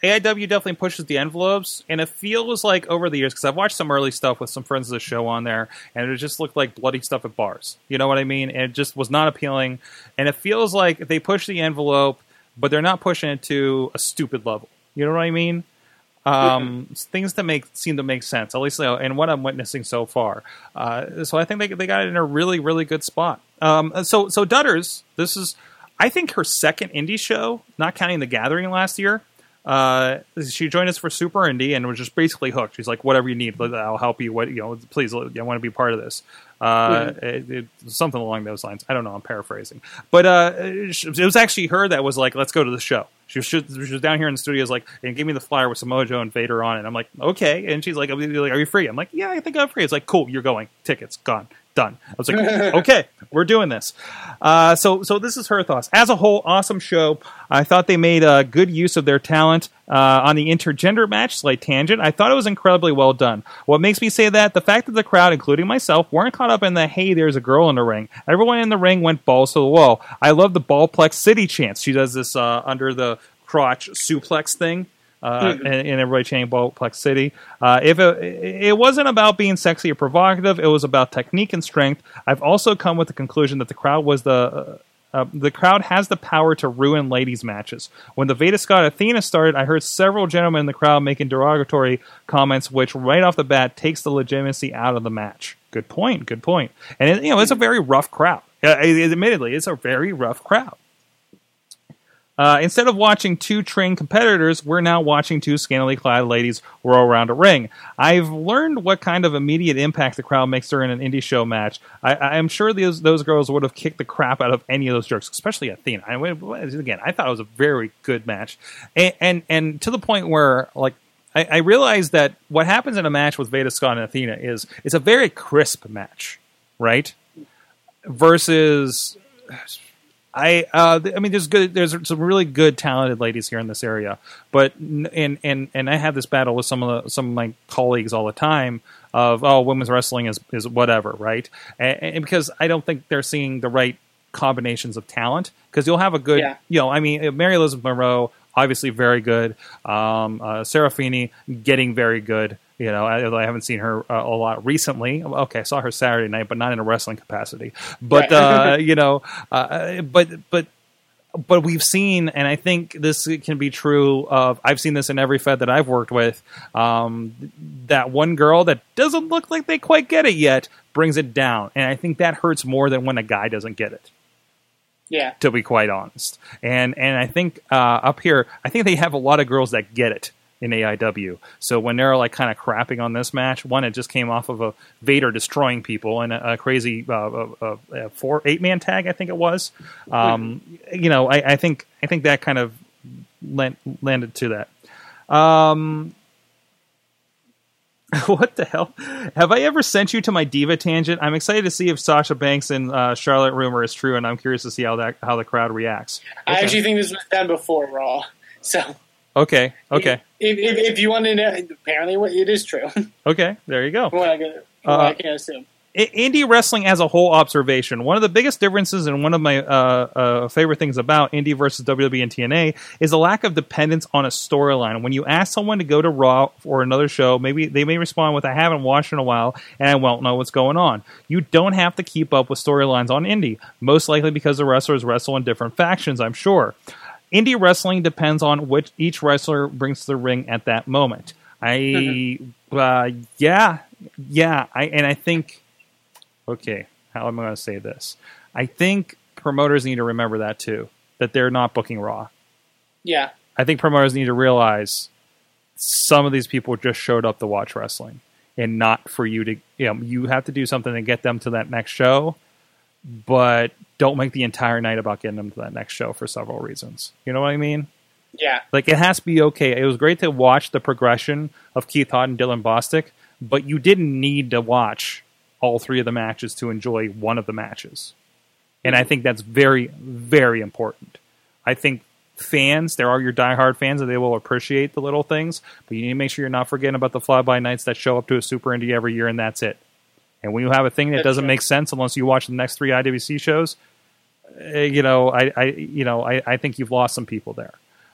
AIW definitely pushes the envelopes, and it feels like over the years because I've watched some early stuff with some friends of the show on there, and it just looked like bloody stuff at bars. You know what I mean? And it just was not appealing, and it feels like they push the envelope, but they're not pushing it to a stupid level. You know what I mean? Um, Things that make seem to make sense, at least you know, in what I'm witnessing so far. Uh, so I think they they got it in a really really good spot. Um, so so Dutters, this is I think her second indie show, not counting the Gathering last year. Uh, she joined us for Super Indie and was just basically hooked. She's like, "Whatever you need, I'll help you. What you know, please, I want to be part of this." Uh, it, it, something along those lines. I don't know. I'm paraphrasing, but uh, it was actually her that was like, "Let's go to the show." She was, she was down here in the studios, like, and gave me the flyer with Samoa Joe and Vader on it. I'm like, "Okay," and she's like, "Are you free?" I'm like, "Yeah, I think I'm free." It's like, "Cool, you're going. Tickets gone." Done. I was like, okay, we're doing this. Uh, so, so this is her thoughts. As a whole, awesome show. I thought they made uh, good use of their talent uh, on the intergender match. Slight tangent. I thought it was incredibly well done. What makes me say that? The fact that the crowd, including myself, weren't caught up in the "Hey, there's a girl in the ring." Everyone in the ring went balls to the wall. I love the Ballplex City chants. She does this uh, under the crotch suplex thing uh, and, and everybody chanting Ballplex City. Uh, if it, it wasn't about being sexy or provocative, it was about technique and strength. I've also come with the conclusion that the crowd was the uh, uh, the crowd has the power to ruin ladies' matches. When the Veda Scott Athena started, I heard several gentlemen in the crowd making derogatory comments, which right off the bat takes the legitimacy out of the match. Good point. Good point. And it, you know, it's a very rough crowd. Uh, admittedly, it's a very rough crowd. Uh, instead of watching two trained competitors, we're now watching two scantily clad ladies whirl around a ring. I've learned what kind of immediate impact the crowd makes during an indie show match. I, am sure those those girls would have kicked the crap out of any of those jerks, especially Athena. I, again, I thought it was a very good match, and and, and to the point where like I, I realized that what happens in a match with Veda Scott and Athena is it's a very crisp match, right? Versus I uh, I mean, there's good. There's some really good, talented ladies here in this area, but and and and I have this battle with some of the, some of my colleagues all the time of oh, women's wrestling is is whatever, right? And, and because I don't think they're seeing the right combinations of talent. Because you'll have a good, Yeah. you know, I mean, Mary Elizabeth Monroe, obviously very good. Um, uh, Serafini getting very good. You know, I, I haven't seen her uh, a lot recently. Okay, I saw her Saturday night, but not in a wrestling capacity. But Right. uh, you know, uh, but but but we've seen, and I think this can be true of. I've seen this in every Fed that I've worked with. Um, that one girl that doesn't look like they quite get it yet brings it down, and I think that hurts more than when a guy doesn't get it Yeah. to be quite honest. And and I think uh, up here, I think they have a lot of girls that get it in AIW. So when they're like kind of crapping on this match, one it just came off of a Vader destroying people and a, a crazy uh, uh, uh, uh, four eight man tag, I think it was. Um, you know, I, I think I think that kind of land, landed to that. Um, what the hell? Have I ever sent you to my diva tangent? I'm excited to see if Sasha Banks and uh, Charlotte rumor is true, and I'm curious to see how that how the crowd reacts. I actually think this was done before Raw. So Okay, okay, if, if, if you want to know, apparently it is true. okay. There you go. What I can, what Uh, I can assume. Indie wrestling as a whole observation. One of the biggest differences and one of my uh, uh, favorite things about indie versus WWE and TNA is the lack of dependence on a storyline. When you ask someone to go to Raw or another show, maybe they may respond with, I haven't watched in a while and I won't know what's going on. You don't have to keep up with storylines on indie, most likely because the wrestlers wrestle in different factions, I'm sure. Indie wrestling depends on which each wrestler brings to the ring at that moment. I, uh, yeah, yeah, I, and I think okay, how am I going to say this? I think promoters need to remember that too, that they're not booking Raw. Yeah. I think promoters need to realize some of these people just showed up to watch wrestling and not for you to, you know, you have to do something to get them to that next show, but don't make the entire night about getting them to that next show for several reasons. You know what I mean? Yeah. Like it has to be okay. It was great to watch the progression of Keith Hott and Dylan Bostic, but you didn't need to watch all three of the matches to enjoy one of the matches. And I think that's very, very important. I think fans, there are your diehard fans, and they will appreciate the little things, but you need to make sure you're not forgetting about the fly by nights that show up to a Super Indie every year, and that's it. And when you have a thing that That's doesn't right. make sense unless you watch the next three IWC shows, uh, you know, I, I you know, I, I think you've lost some people there.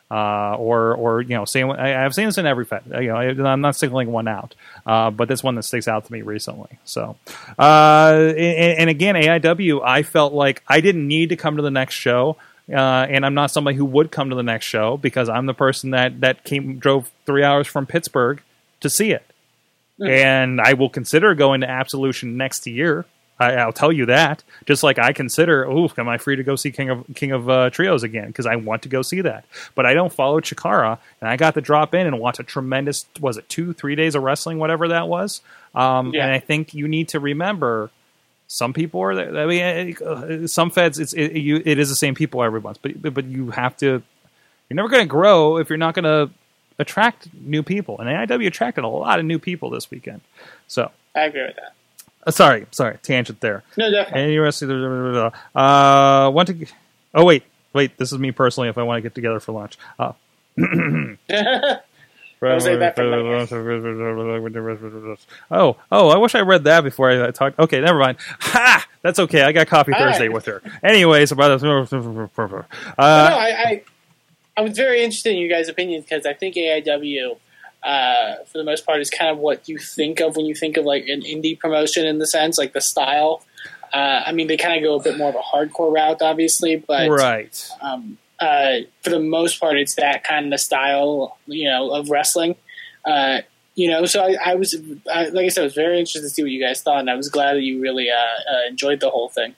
Uh, or, or you know, same. I, I've seen this in every Fed. You know, I, I'm not singling one out, uh, but this one that sticks out to me recently. So, uh, and, and again, AIW, I felt like I didn't need to come to the next show. Uh, and I'm not somebody who would come to the next show because I'm the person that that came drove three hours from Pittsburgh to see it, and I will consider going to Absolution next year. I, I'll tell you that. Just like I consider, oh, am I free to go see King of King of uh, Trios again? Because I want to go see that. But I don't follow Chikara, and I got to drop in and watch a tremendous. Was it two, three days of wrestling, whatever that was? Um, Yeah. And I think you need to remember some people are I mean uh, some feds it's it, you, it is the same people every month but but you have to you're never going to grow if you're not going to attract new people and AIW attracted a lot of new people this weekend so I agree with that. Uh, sorry sorry tangent there No, definitely. any rest of the uh want to oh wait wait this is me personally if I want to get together for lunch uh Jose back from Oh, oh! I wish I read that before I talked. Okay, never mind. Ha! That's okay. I got coffee All Thursday right. with her. Anyways, about uh, no, I, I, I was very interested in you guys' opinions because I think AIW, uh, for the most part, is kind of what you think of when you think of like an indie promotion in the sense, like the style. Uh, I mean, they kind of go a bit more of a hardcore route, obviously, but right. um, uh, for the most part, it's that kind of style, you know, of wrestling. Uh, you know, so I, I was, I, like I said, I was very interested to see what you guys thought, and I was glad that you really uh, uh, enjoyed the whole thing.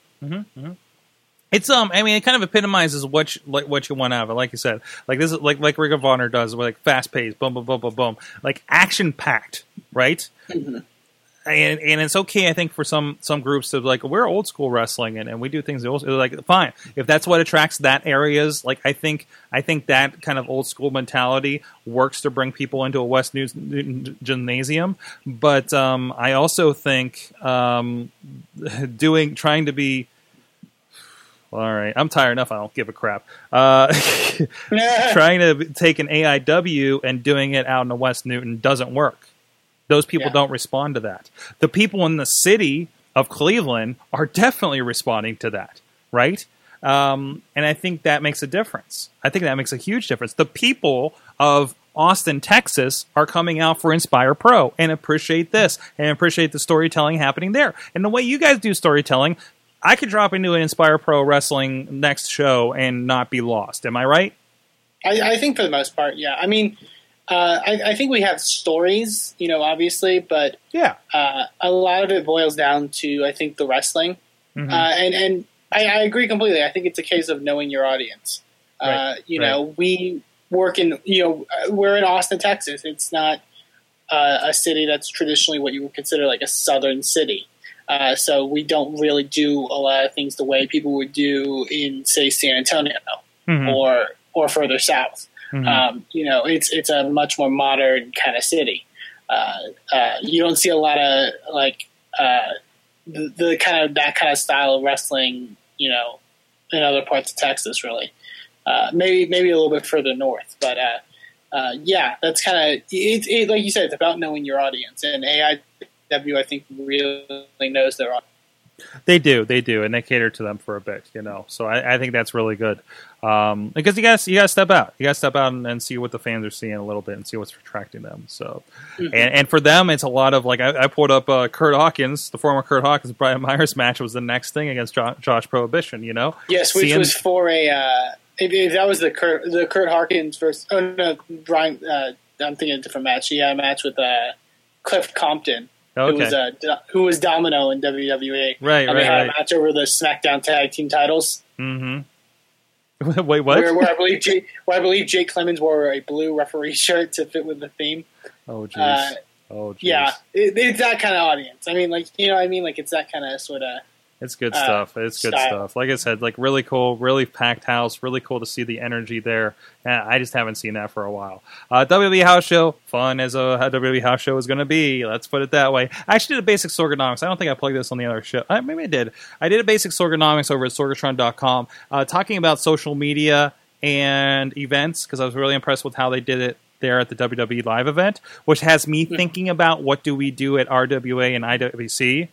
It's um. I mean, it kind of epitomizes what you, like what you want out of it. Like you said, like this is like like Ring of Honor does, where like fast paced, boom, boom, boom, boom, boom, like action packed, right? And and it's okay, I think, for some some groups to like we're old school wrestling and, and we do things old like fine if that's what attracts that areas. Like I think I think that kind of old school mentality works to bring people into a West News Newton gymnasium. But um, I also think um, doing trying to be all right. I'm tired enough. I don't give a crap. Uh, trying to take an AIW and doing it out in the West Newton doesn't work. Those people Yeah. don't respond to that. The people in the city of Cleveland are definitely responding to that, right? Um, and I think that makes a difference. I think that makes a huge difference. The people of Austin, Texas are coming out for Inspire Pro and appreciate this and appreciate the storytelling happening there. And the way you guys do storytelling, I could drop into an Inspire Pro Wrestling next show and not be lost. Am I right? I, I think for the most part, yeah. I mean, uh, I, I think we have stories, you know, obviously, but Yeah. uh, a lot of it boils down to I think the wrestling, Mhm. uh, and and I, I agree completely. I think it's a case of knowing your audience. Uh, Right, you know, we work in you know uh, we're in Austin, Texas. It's not uh, a city that's traditionally what you would consider like a southern city. Uh, so we don't really do a lot of things the way people would do in say San Antonio Mhm. or or further south. Mhm. Um, you know, it's it's a much more modern kind of city. Uh, uh, you don't see a lot of like uh, the, the kind of that kind of style of wrestling. You know, in other parts of Texas, really. Uh, maybe maybe a little bit further north, but uh, uh, yeah, that's kind of it, it. Like you said, it's about knowing your audience, and AIW I think really knows their audience. They do, they do, and they cater to them for a bit, you know. So I, I think that's really good um, because you guys you got to step out, you got to step out and, and see what the fans are seeing a little bit and see what's attracting them. So, Mhm. and, and for them, it's a lot of like I, I pulled up uh, Kurt Hawkins, the former Kurt Hawkins Brian Myers match was the next thing against jo- Josh Prohibition, you know. Yes, which Seeing- was for a. Uh, if, if that was the Kurt, the Kurt Hawkins versus. Oh no, Brian. Uh, I'm thinking a different match. He had a match with uh, Cliff Compton, who okay, was uh, who was Domino in WWE. right, and they right, had a match over the SmackDown Tag Team titles, Mm-hmm. Wait, what? where, where I believe Jake, where I believe Jake Clemens wore a blue referee shirt to fit with the theme. oh, jeez. Uh, oh, jeez. yeah, it, it's that kind of audience. I mean, like you know, what I mean, like it's that kind of sort of. It's good uh, stuff. It's good style. stuff. Like I said, like really cool, really packed house. Really cool to see the energy there. And I just haven't seen that for a while. Uh, WWE House Show, fun as a WWE House Show is going to be. Let's put it that way. I actually did a basic Sorgonomics. I don't think I plugged this on the other show. Uh, maybe I did. I did a basic Sorgonomics over at Sorgatron.com, uh, talking about social media and events because I was really impressed with how they did it there at the WWE live event, which has me thinking about what do we do at RWA and IWC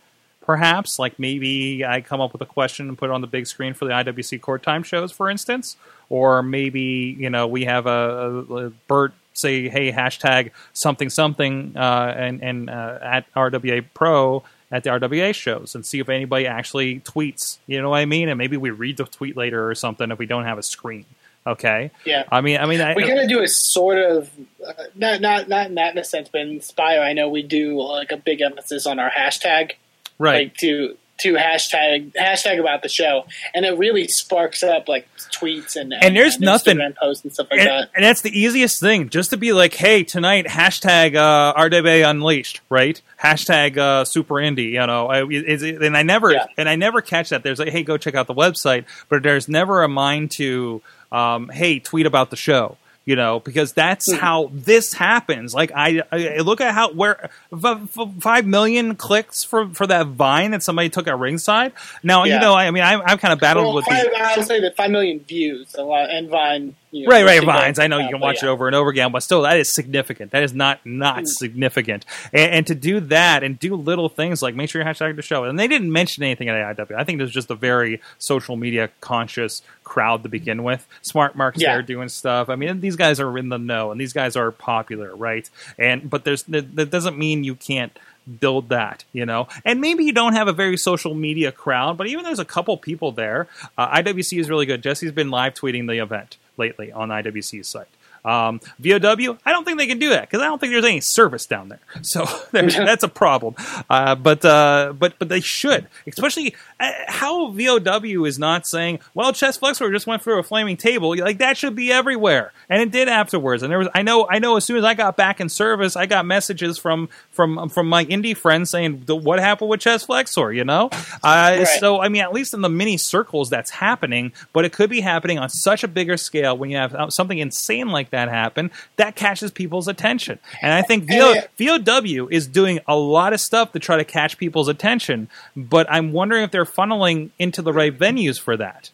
perhaps. Like maybe I come up with a question and put it on the big screen for the IWC court time shows, for instance, or maybe you know we have a, a, Bert say, hey, hashtag something something, uh, and and uh, at RWA Pro at the RWA shows and see if anybody actually tweets. You know what I mean? And maybe we read the tweet later or something if we don't have a screen. Okay. Yeah. I mean, I mean, I, we kind of do a sort of uh, not not not in that in a sense, but Inspire, I know we do like a big emphasis on our hashtag, right? Like to to hashtag hashtag about the show, and it really sparks up like tweets and And there's and nothing- Instagram posts and stuff like and, that. and that's the easiest thing, just to be like, hey, tonight hashtag uh, RWA Unleashed, right? Hashtag uh, Super Indie, you know. I, is it, and I never Yeah. and I never catch that. There's like, hey, go check out the website, but there's never a mind to, um, hey, tweet about the show. You know, because that's Hmm. how this happens. Like I, I look at how where f- f- five million clicks for for that Vine that somebody took at ringside. Now you know, I, I mean, I, I've kind of battled Well, with five, these. I would say that five million views a lot, and Vine. You know, Right, right, Vines. I know you can watch yeah. it over and over again, but still, that is significant. That is not not Mm. significant. And, and to do that and do little things like make sure you hashtag the show. And they didn't mention anything at AIW. I think there's just a very social media conscious crowd to begin with. Smart Mark's Yeah. there doing stuff. I mean, these guys are in the know, and these guys are popular, right? And but there's that, doesn't mean you can't build that, you know. And maybe you don't have a very social media crowd, but even there's a couple people there. Uh, IWC is really good. Jesse's been live tweeting the event lately on IWC's site. Um, VOW, I don't think they can do that because I don't think there's any service down there. So that's a problem. Uh, but uh, but but they should, especially uh, how VOW is not saying, "Well, Chest Flexor just went through a flaming table." Like that should be everywhere, and it did afterwards. And there was, I know, I know. As soon as I got back in service, I got messages from from from my indie friends saying, "What happened with Chest Flexor?" You know, uh, so I mean, at least in the mini circles, that's happening. But it could be happening on such a bigger scale when you have uh, something insane like that happen. That catches people's attention, and I think VO, VOW is doing a lot of stuff to try to catch people's attention. But I'm wondering if they're funneling into the right venues for that.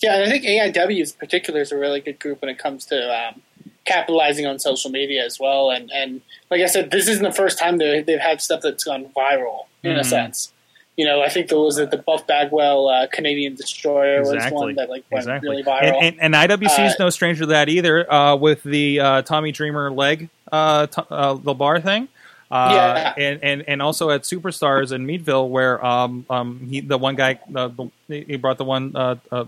Yeah, and I think AIW in particular is a really good group when it comes to um, capitalizing on social media as well. And, and like I said, this isn't the first time they, they've had stuff that's gone viral in a Mhm. sense. You know, I think there was the Buff Bagwell uh, Canadian Destroyer was one that like went Exactly. really viral. And, and, and IWC is Uh, no stranger to that either. Uh, with the uh, Tommy Dreamer leg, uh, t- uh, the bar thing. Uh, Yeah. and, and and also at Superstars in Meadville, where um um he the one guy uh, the, he brought the one uh, uh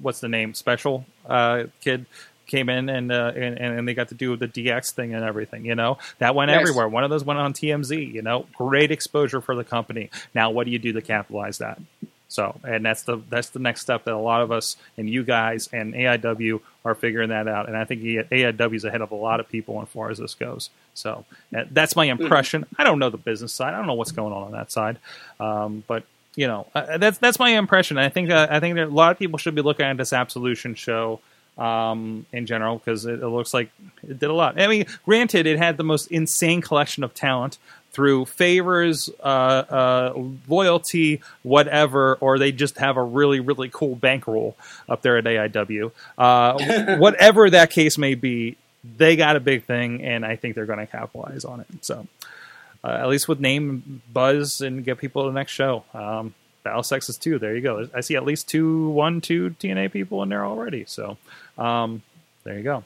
what's the name special uh kid came in and uh and, and they got to do the DX thing and everything you know that went Nice. everywhere one of those went on TMZ you know great exposure for the company now what do you do to capitalize that so, and that's the that's the next step that a lot of us and you guys and AIW are figuring that out. And I think AIW is ahead of a lot of people as far as this goes. So uh, that's my impression. I don't know the business side. I don't know what's going on on that side, um, but you know uh, that's that's my impression. I think uh, I think that a lot of people should be looking at this Absolution show um, in general because it, it looks like it did a lot. I mean, granted, it had the most insane collection of talent through favors, uh, uh, loyalty, whatever, or they just have a really, really cool bankroll up there at AIW. Uh, whatever that case may be, they got a big thing, and I think they're going to capitalize on it. So, uh, at least with name buzz and get people to the next show. Um, Battle Sexes too. There you go. I see at least two, one, two TNA people in there already. So, um, there you go.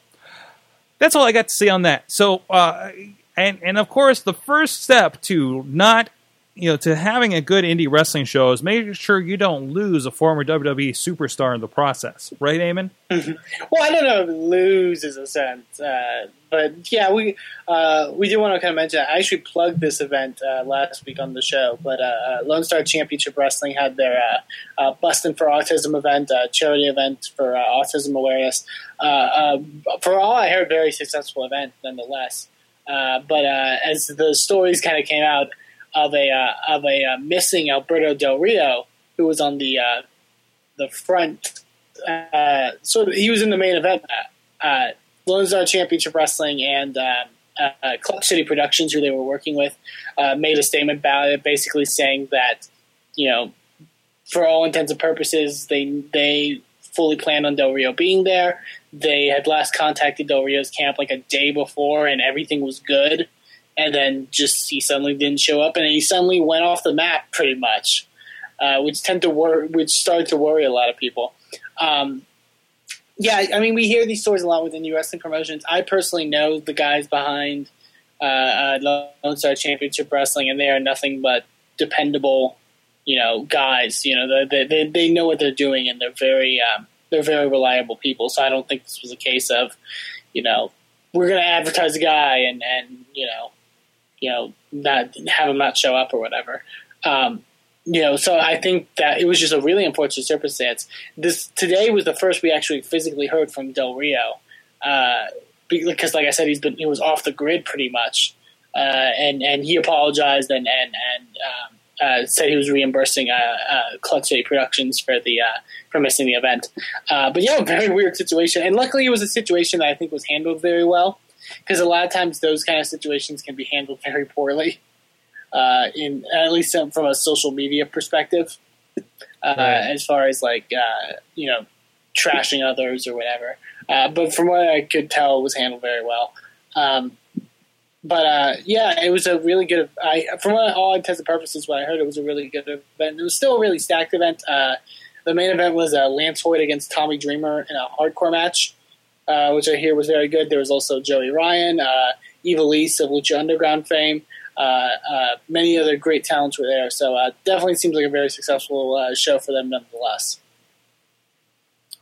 That's all I got to say on that. So, uh, and and of course, the first step to not, you know, to having a good indie wrestling show is making sure you don't lose a former WWE superstar in the process, right, Eamon? Well, I don't know if lose is a sense, uh, but yeah, we uh, we do want to kind of mention. I actually plugged this event uh, last week on the show, but uh, uh, Lone Star Championship Wrestling had their uh, Bustin' for Autism event, charity event for autism awareness. For all I heard, very successful event nonetheless. But as the stories kind of came out of a uh, of a uh, missing Alberto Del Rio, who was on the uh, the front uh, sort of he was in the main event. Uh, uh, Lone Star Championship Wrestling and um, uh, Clutch City Productions, who they were working with, made a statement about it, basically saying that you know, for all intents and purposes, they they fully planned on Del Rio being there. They had last contacted Del Rio's camp like a day before, and everything was good. And then just he suddenly didn't show up, and he suddenly went off the map pretty much, uh, which tend to wor- which started to worry a lot of people. Um, yeah, I mean, we hear these stories a lot within the wrestling promotions. I personally know the guys behind uh, uh, Lone Star Championship Wrestling, and they are nothing but dependable, you know, guys. You know, they they, they know what they're doing, and they're very um, they're very reliable people. So I don't think this was a case of, you know, we're going to advertise a guy and and you know, you know, not have him not show up or whatever. Um, you know, so I think that it was just a really unfortunate circumstance. This today was the first we actually physically heard from Del Rio, uh, because, like I said, he's been he was off the grid pretty much, uh, and and he apologized and and and um, uh, said he was reimbursing uh, uh, Clutch City Productions for the uh, for missing the event. But yeah, very weird situation, and luckily it was a situation that I think was handled very well, because a lot of times those kind of situations can be handled very poorly uh, in at least from a social media perspective, uh, Right. as far as like uh, you know trashing others or whatever. Uh, but from what I could tell, it was handled very well. Um, but uh, yeah, it was a really good. I from what, all intents and purposes, what I heard, it was a really good event. It was still a really stacked event. Uh, the main event was uh, Lance Hoyt against Tommy Dreamer in a hardcore match, uh, which I hear was very good. There was also Joey Ryan, uh, Ivelisse of Lucha Underground fame. Uh, uh, many other great talents were there, so uh, definitely seems like a very successful uh, show for them, nonetheless.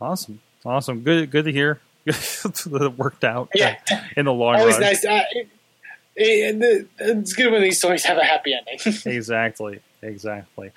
Awesome, awesome, good, good to hear. that it worked out Yeah. in the long Always run. nice. It, it, it's good when these stories have a happy ending. exactly, exactly.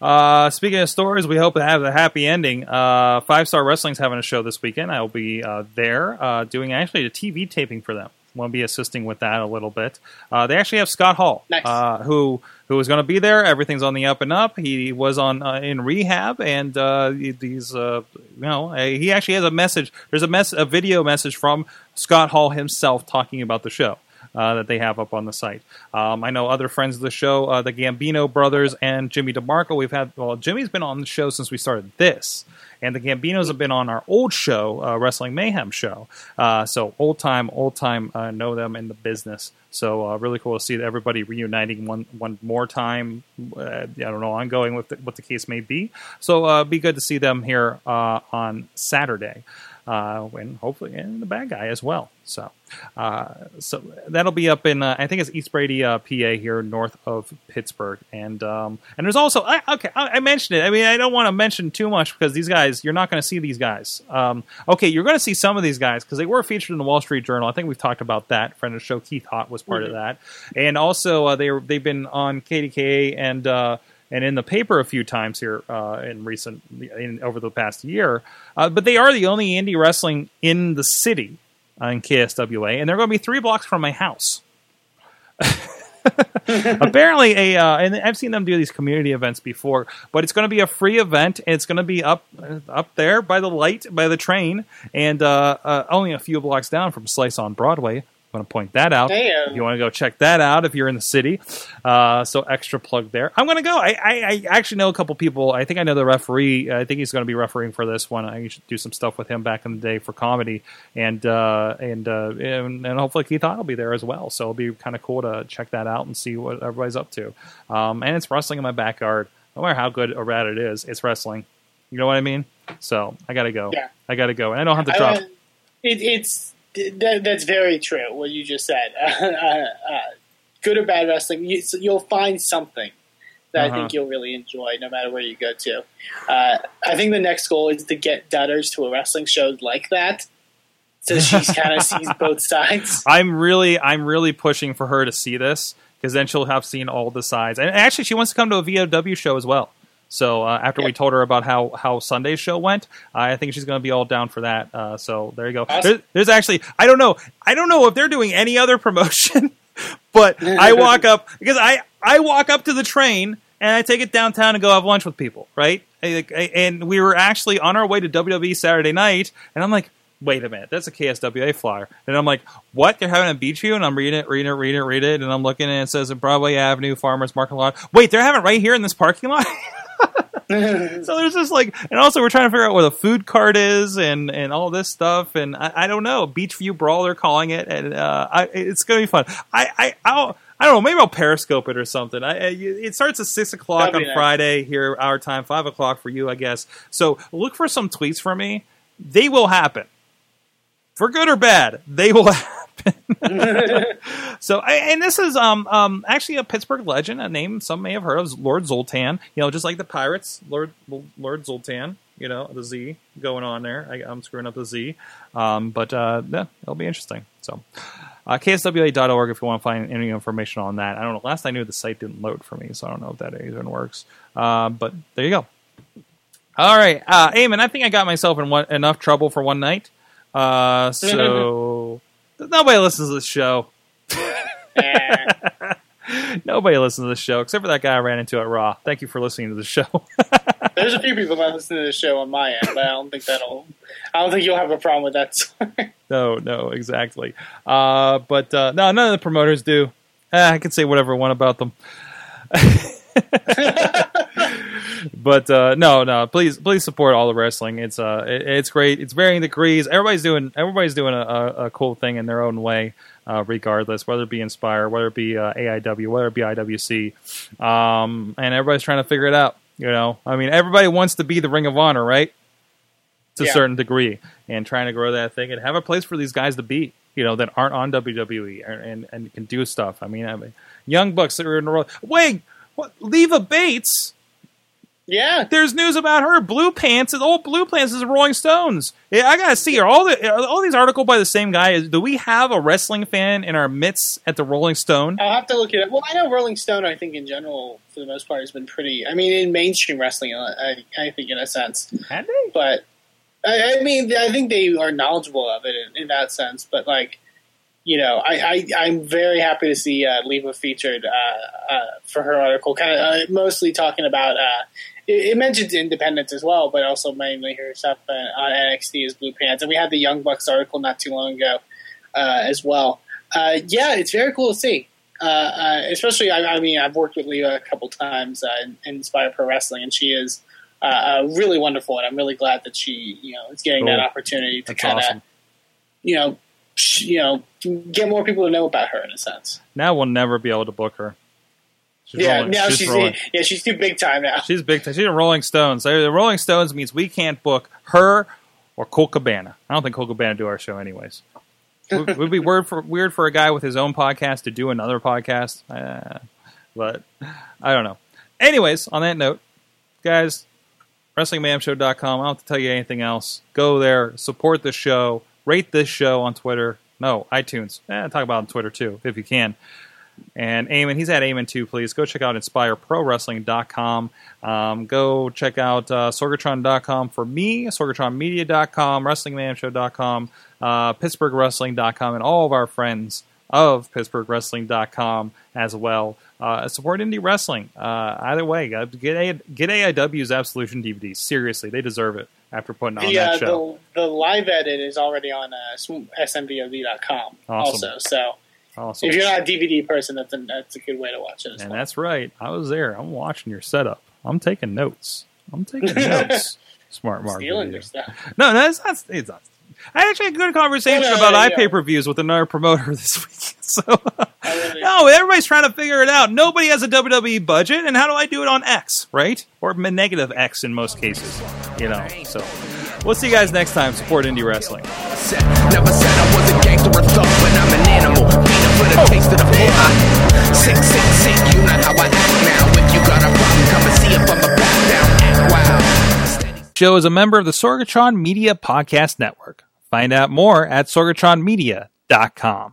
Uh, speaking of stories, we hope to have a happy ending. Uh, Five Star Wrestling's having a show this weekend. I will be uh, there uh, doing actually a TV taping for them. To be assisting with that a little bit. Uh, they actually have Scott Hall, Nice. uh, who who is going to be there. Everything's on the up and up. He was on uh, in rehab, and uh, these uh, you know he actually has a message. There's a mess a video message from Scott Hall himself talking about the show that they have up on the site. Um, I know other friends of the show, uh, the Gambino brothers and Jimmy DeMarco. We've had well, Jimmy's been on the show since we started this, and the Gambinos have been on our old show, uh, Wrestling Mayhem show. Uh, so old time, old time, uh, know them in the business. So uh, really cool to see everybody reuniting one one more time. Uh, I don't know, ongoing with the, what the case may be. So uh, be good to see them here uh, on Saturday. Uh, and hopefully, and the bad guy as well. So, uh, so that'll be up in uh, I think it's East Brady, uh, PA, here north of Pittsburgh, and um, and there's also I, okay I, I mentioned it. I mean I don't want to mention too much because these guys you're not going to see these guys. Um, okay, you're going to see some of these guys because they were featured in the Wall Street Journal. I think we've talked about that. Friend of the show Keith Hott was part of that, and also uh, they they've been on KDKA and. And in the paper a few times here uh, in recent in, over the past year. Uh, but they are the only indie wrestling in the city in KSWA, and they're going to be three blocks from my house. Apparently, a uh, and I've seen them do these community events before, but it's going to be a free event. It's going to be up up there by the light by the train, and uh, uh, only a few blocks down from Slice on Broadway. Going to point that out. Damn. If you want to go check that out if you're in the city. Uh, so extra plug there. I'm going to go. I, I, I actually know a couple people. I think I know the referee. I think he's going to be refereeing for this one. I used to do some stuff with him back in the day for comedy, and uh, and, uh, and and hopefully Keith Hott will be there as well. So it'll be kind of cool to check that out and see what everybody's up to. Um, and it's wrestling in my backyard. No matter how good or bad it is, it's wrestling. You know what I mean? So I got to go. Yeah. I got to go, and I don't have to drop. It, it's that, that's very true. What you just said, uh, uh, good or bad wrestling, you, so you'll find something that I Uh-huh. think you'll really enjoy, no matter where you go to. Uh, I think the next goal is to get Dutters to a wrestling show like that, so she kind of sees both sides. I'm really, I'm really pushing for her to see this because then she'll have seen all the sides. And actually, she wants to come to a VOW show as well. So uh, after we told her about how how Sunday's show went, I think she's going to be all down for that. Uh, so there you go. Awesome. There- there's actually, I don't know, I don't know if they're doing any other promotion, but I walk up because I I walk up to the train and I take it downtown and go have lunch with people, right? And we were actually on our way to WWE Saturday night, and I'm like, wait a minute, that's a KSWA flyer. And I'm like, what? They're having a beach view? And I'm reading it, reading it, reading it, reading it, and I'm looking and it says Broadway Avenue Farmers Market Lot. Wait, they're having it right here in this parking lot? so there's just like, and also we're trying to figure out where the food cart is and and all this stuff, and I, I don't know. Beach View Brawl, they're calling it, and uh, I, it's gonna be fun. I I I'll, don't know. Maybe I'll Periscope it or something. I, I, it starts at six o'clock on nice. Friday here, our time, five o'clock for you, I guess. So look for some tweets from me. They will happen, for good or bad. They will. so, and this is um um actually a Pittsburgh legend, a name some may have heard of, Lord Zoltan. You know, just like the Pirates, Lord Lord Zoltan. You know, the Z going on there. I, I'm screwing up the Z, um, but uh, yeah, it'll be interesting. So, uh, kswa.org if you want to find any information on that. I don't know. Last I knew, the site didn't load for me, so I don't know if that even works. Uh, but there you go. All right, uh, Eamon, I think I got myself in one, enough trouble for one night. Uh, so nobody listens to this show. nobody listens to this show except for that guy I ran into at Raw. Thank you for listening to the show. There's a few people that listen to the show on my end, but I don't think that'll. I don't think you'll have a problem with that. no, no, exactly. Uh, but uh, no, none of the promoters do. Eh, I can say whatever I want about them. But uh, no, no, please, please support all the wrestling. It's uh, it, it's great. It's varying degrees. Everybody's doing everybody's doing a, a, a cool thing in their own way, uh, regardless whether it be Inspire, whether it be uh, AIW, whether it be IWC, um, and everybody's trying to figure it out. You know, I mean, everybody wants to be the Ring of Honor, right? To a certain degree, and trying to grow that thing and have a place for these guys to be. You know, that aren't on WWE and and, and can do stuff. I mean, I mean, young bucks that are in the row. Wait, what? Leva Bates. Yeah, there's news about her. Blue Pants, the old Blue Pants is Rolling Stones. Yeah, I gotta see. Are all the all these articles by the same guy? Is- Do we have a wrestling fan in our midst at the Rolling Stone? I'll have to look it up. Well, I know Rolling Stone. I think in general, for the most part, has been pretty. I mean, in mainstream wrestling, I, I think in a sense, Had they? but I, I mean, I think they are knowledgeable of it in, in that sense. But like, you know, I, I I'm very happy to see uh, Leva featured uh, uh, for her article, kind of uh, mostly talking about. It, it mentions independence as well, but also mainly her stuff on NXT is Blue Pants, and we had the Young Bucks article not too long ago uh, as well. Uh, yeah, it's very cool to see. Uh, uh, especially, I, I mean, I've worked with Leva a couple times uh, in, in Inspire Pro Wrestling, and she is uh, really wonderful, and I'm really glad that she, you know, is getting that opportunity to kind of, awesome. you know, you know, get more people to know about her in a sense. Now we'll never be able to book her. She's yeah, rolling- now she's she's, yeah, she's too big time now. She's big. Time. She's a Rolling Stones. So The Rolling Stones means we can't book her or Colt Cabana. I don't think Colt Cabana do our show anyways. It would be weird for weird for a guy with his own podcast to do another podcast. Uh, but I don't know. Anyways, on that note, guys, WrestlingMayhemShow.com. I don't have to tell you anything else. Go there, support the show, rate this show on Twitter. No, iTunes. Eh, talk about it on Twitter too, if you can. And Eamon, he's at Eamon too, please. Go check out InspireProWrestling.com. Um, go check out uh, Sorgatron.com for me, SorgatronMedia.com, WrestlingMayhemShow.com, uh, PittsburghWrestling.com, and all of our friends of PittsburghWrestling.com as well. Uh, support indie wrestling. Uh, either way, uh, get a, get AIW's Absolution DVD. Seriously, they deserve it after putting on The, that uh, show. the the live edit is already on uh, smvod.com Awesome. also. So Awesome. if you're not a DVD person, that's a, that's a good way to watch it as And well. that's right. I was there. I'm watching your setup. I'm taking notes. I'm taking notes. Smart Mark. Stealing your stuff. No, no, it's not. It's not. I actually had a good conversation Well, no, about yeah. iPay per views with another promoter this week. So really- no, everybody's trying to figure it out. Nobody has a WWE budget, and how do I do it on X, right? Or negative X in most cases, you know. So we'll see you guys next time. Support indie wrestling. Beat for the taste of the fly. Sick, sick, sick, you know how I act now. If you got a problem, come and see if I'm a back down. Act wild. show is a member of the Sorgatron Media Podcast Network. Find out more at sorgatronmedia.com.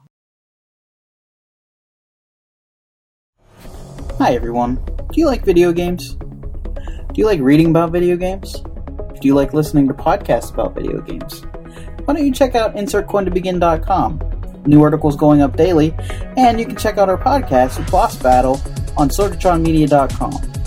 Hi everyone. Do you like video games? Do you like reading about video games? Do you like listening to podcasts about video games? Why don't you check out InsertCoinToBegin.com? New articles going up daily, and you can check out our podcast, Boss Battle, on SorgatronMedia.com.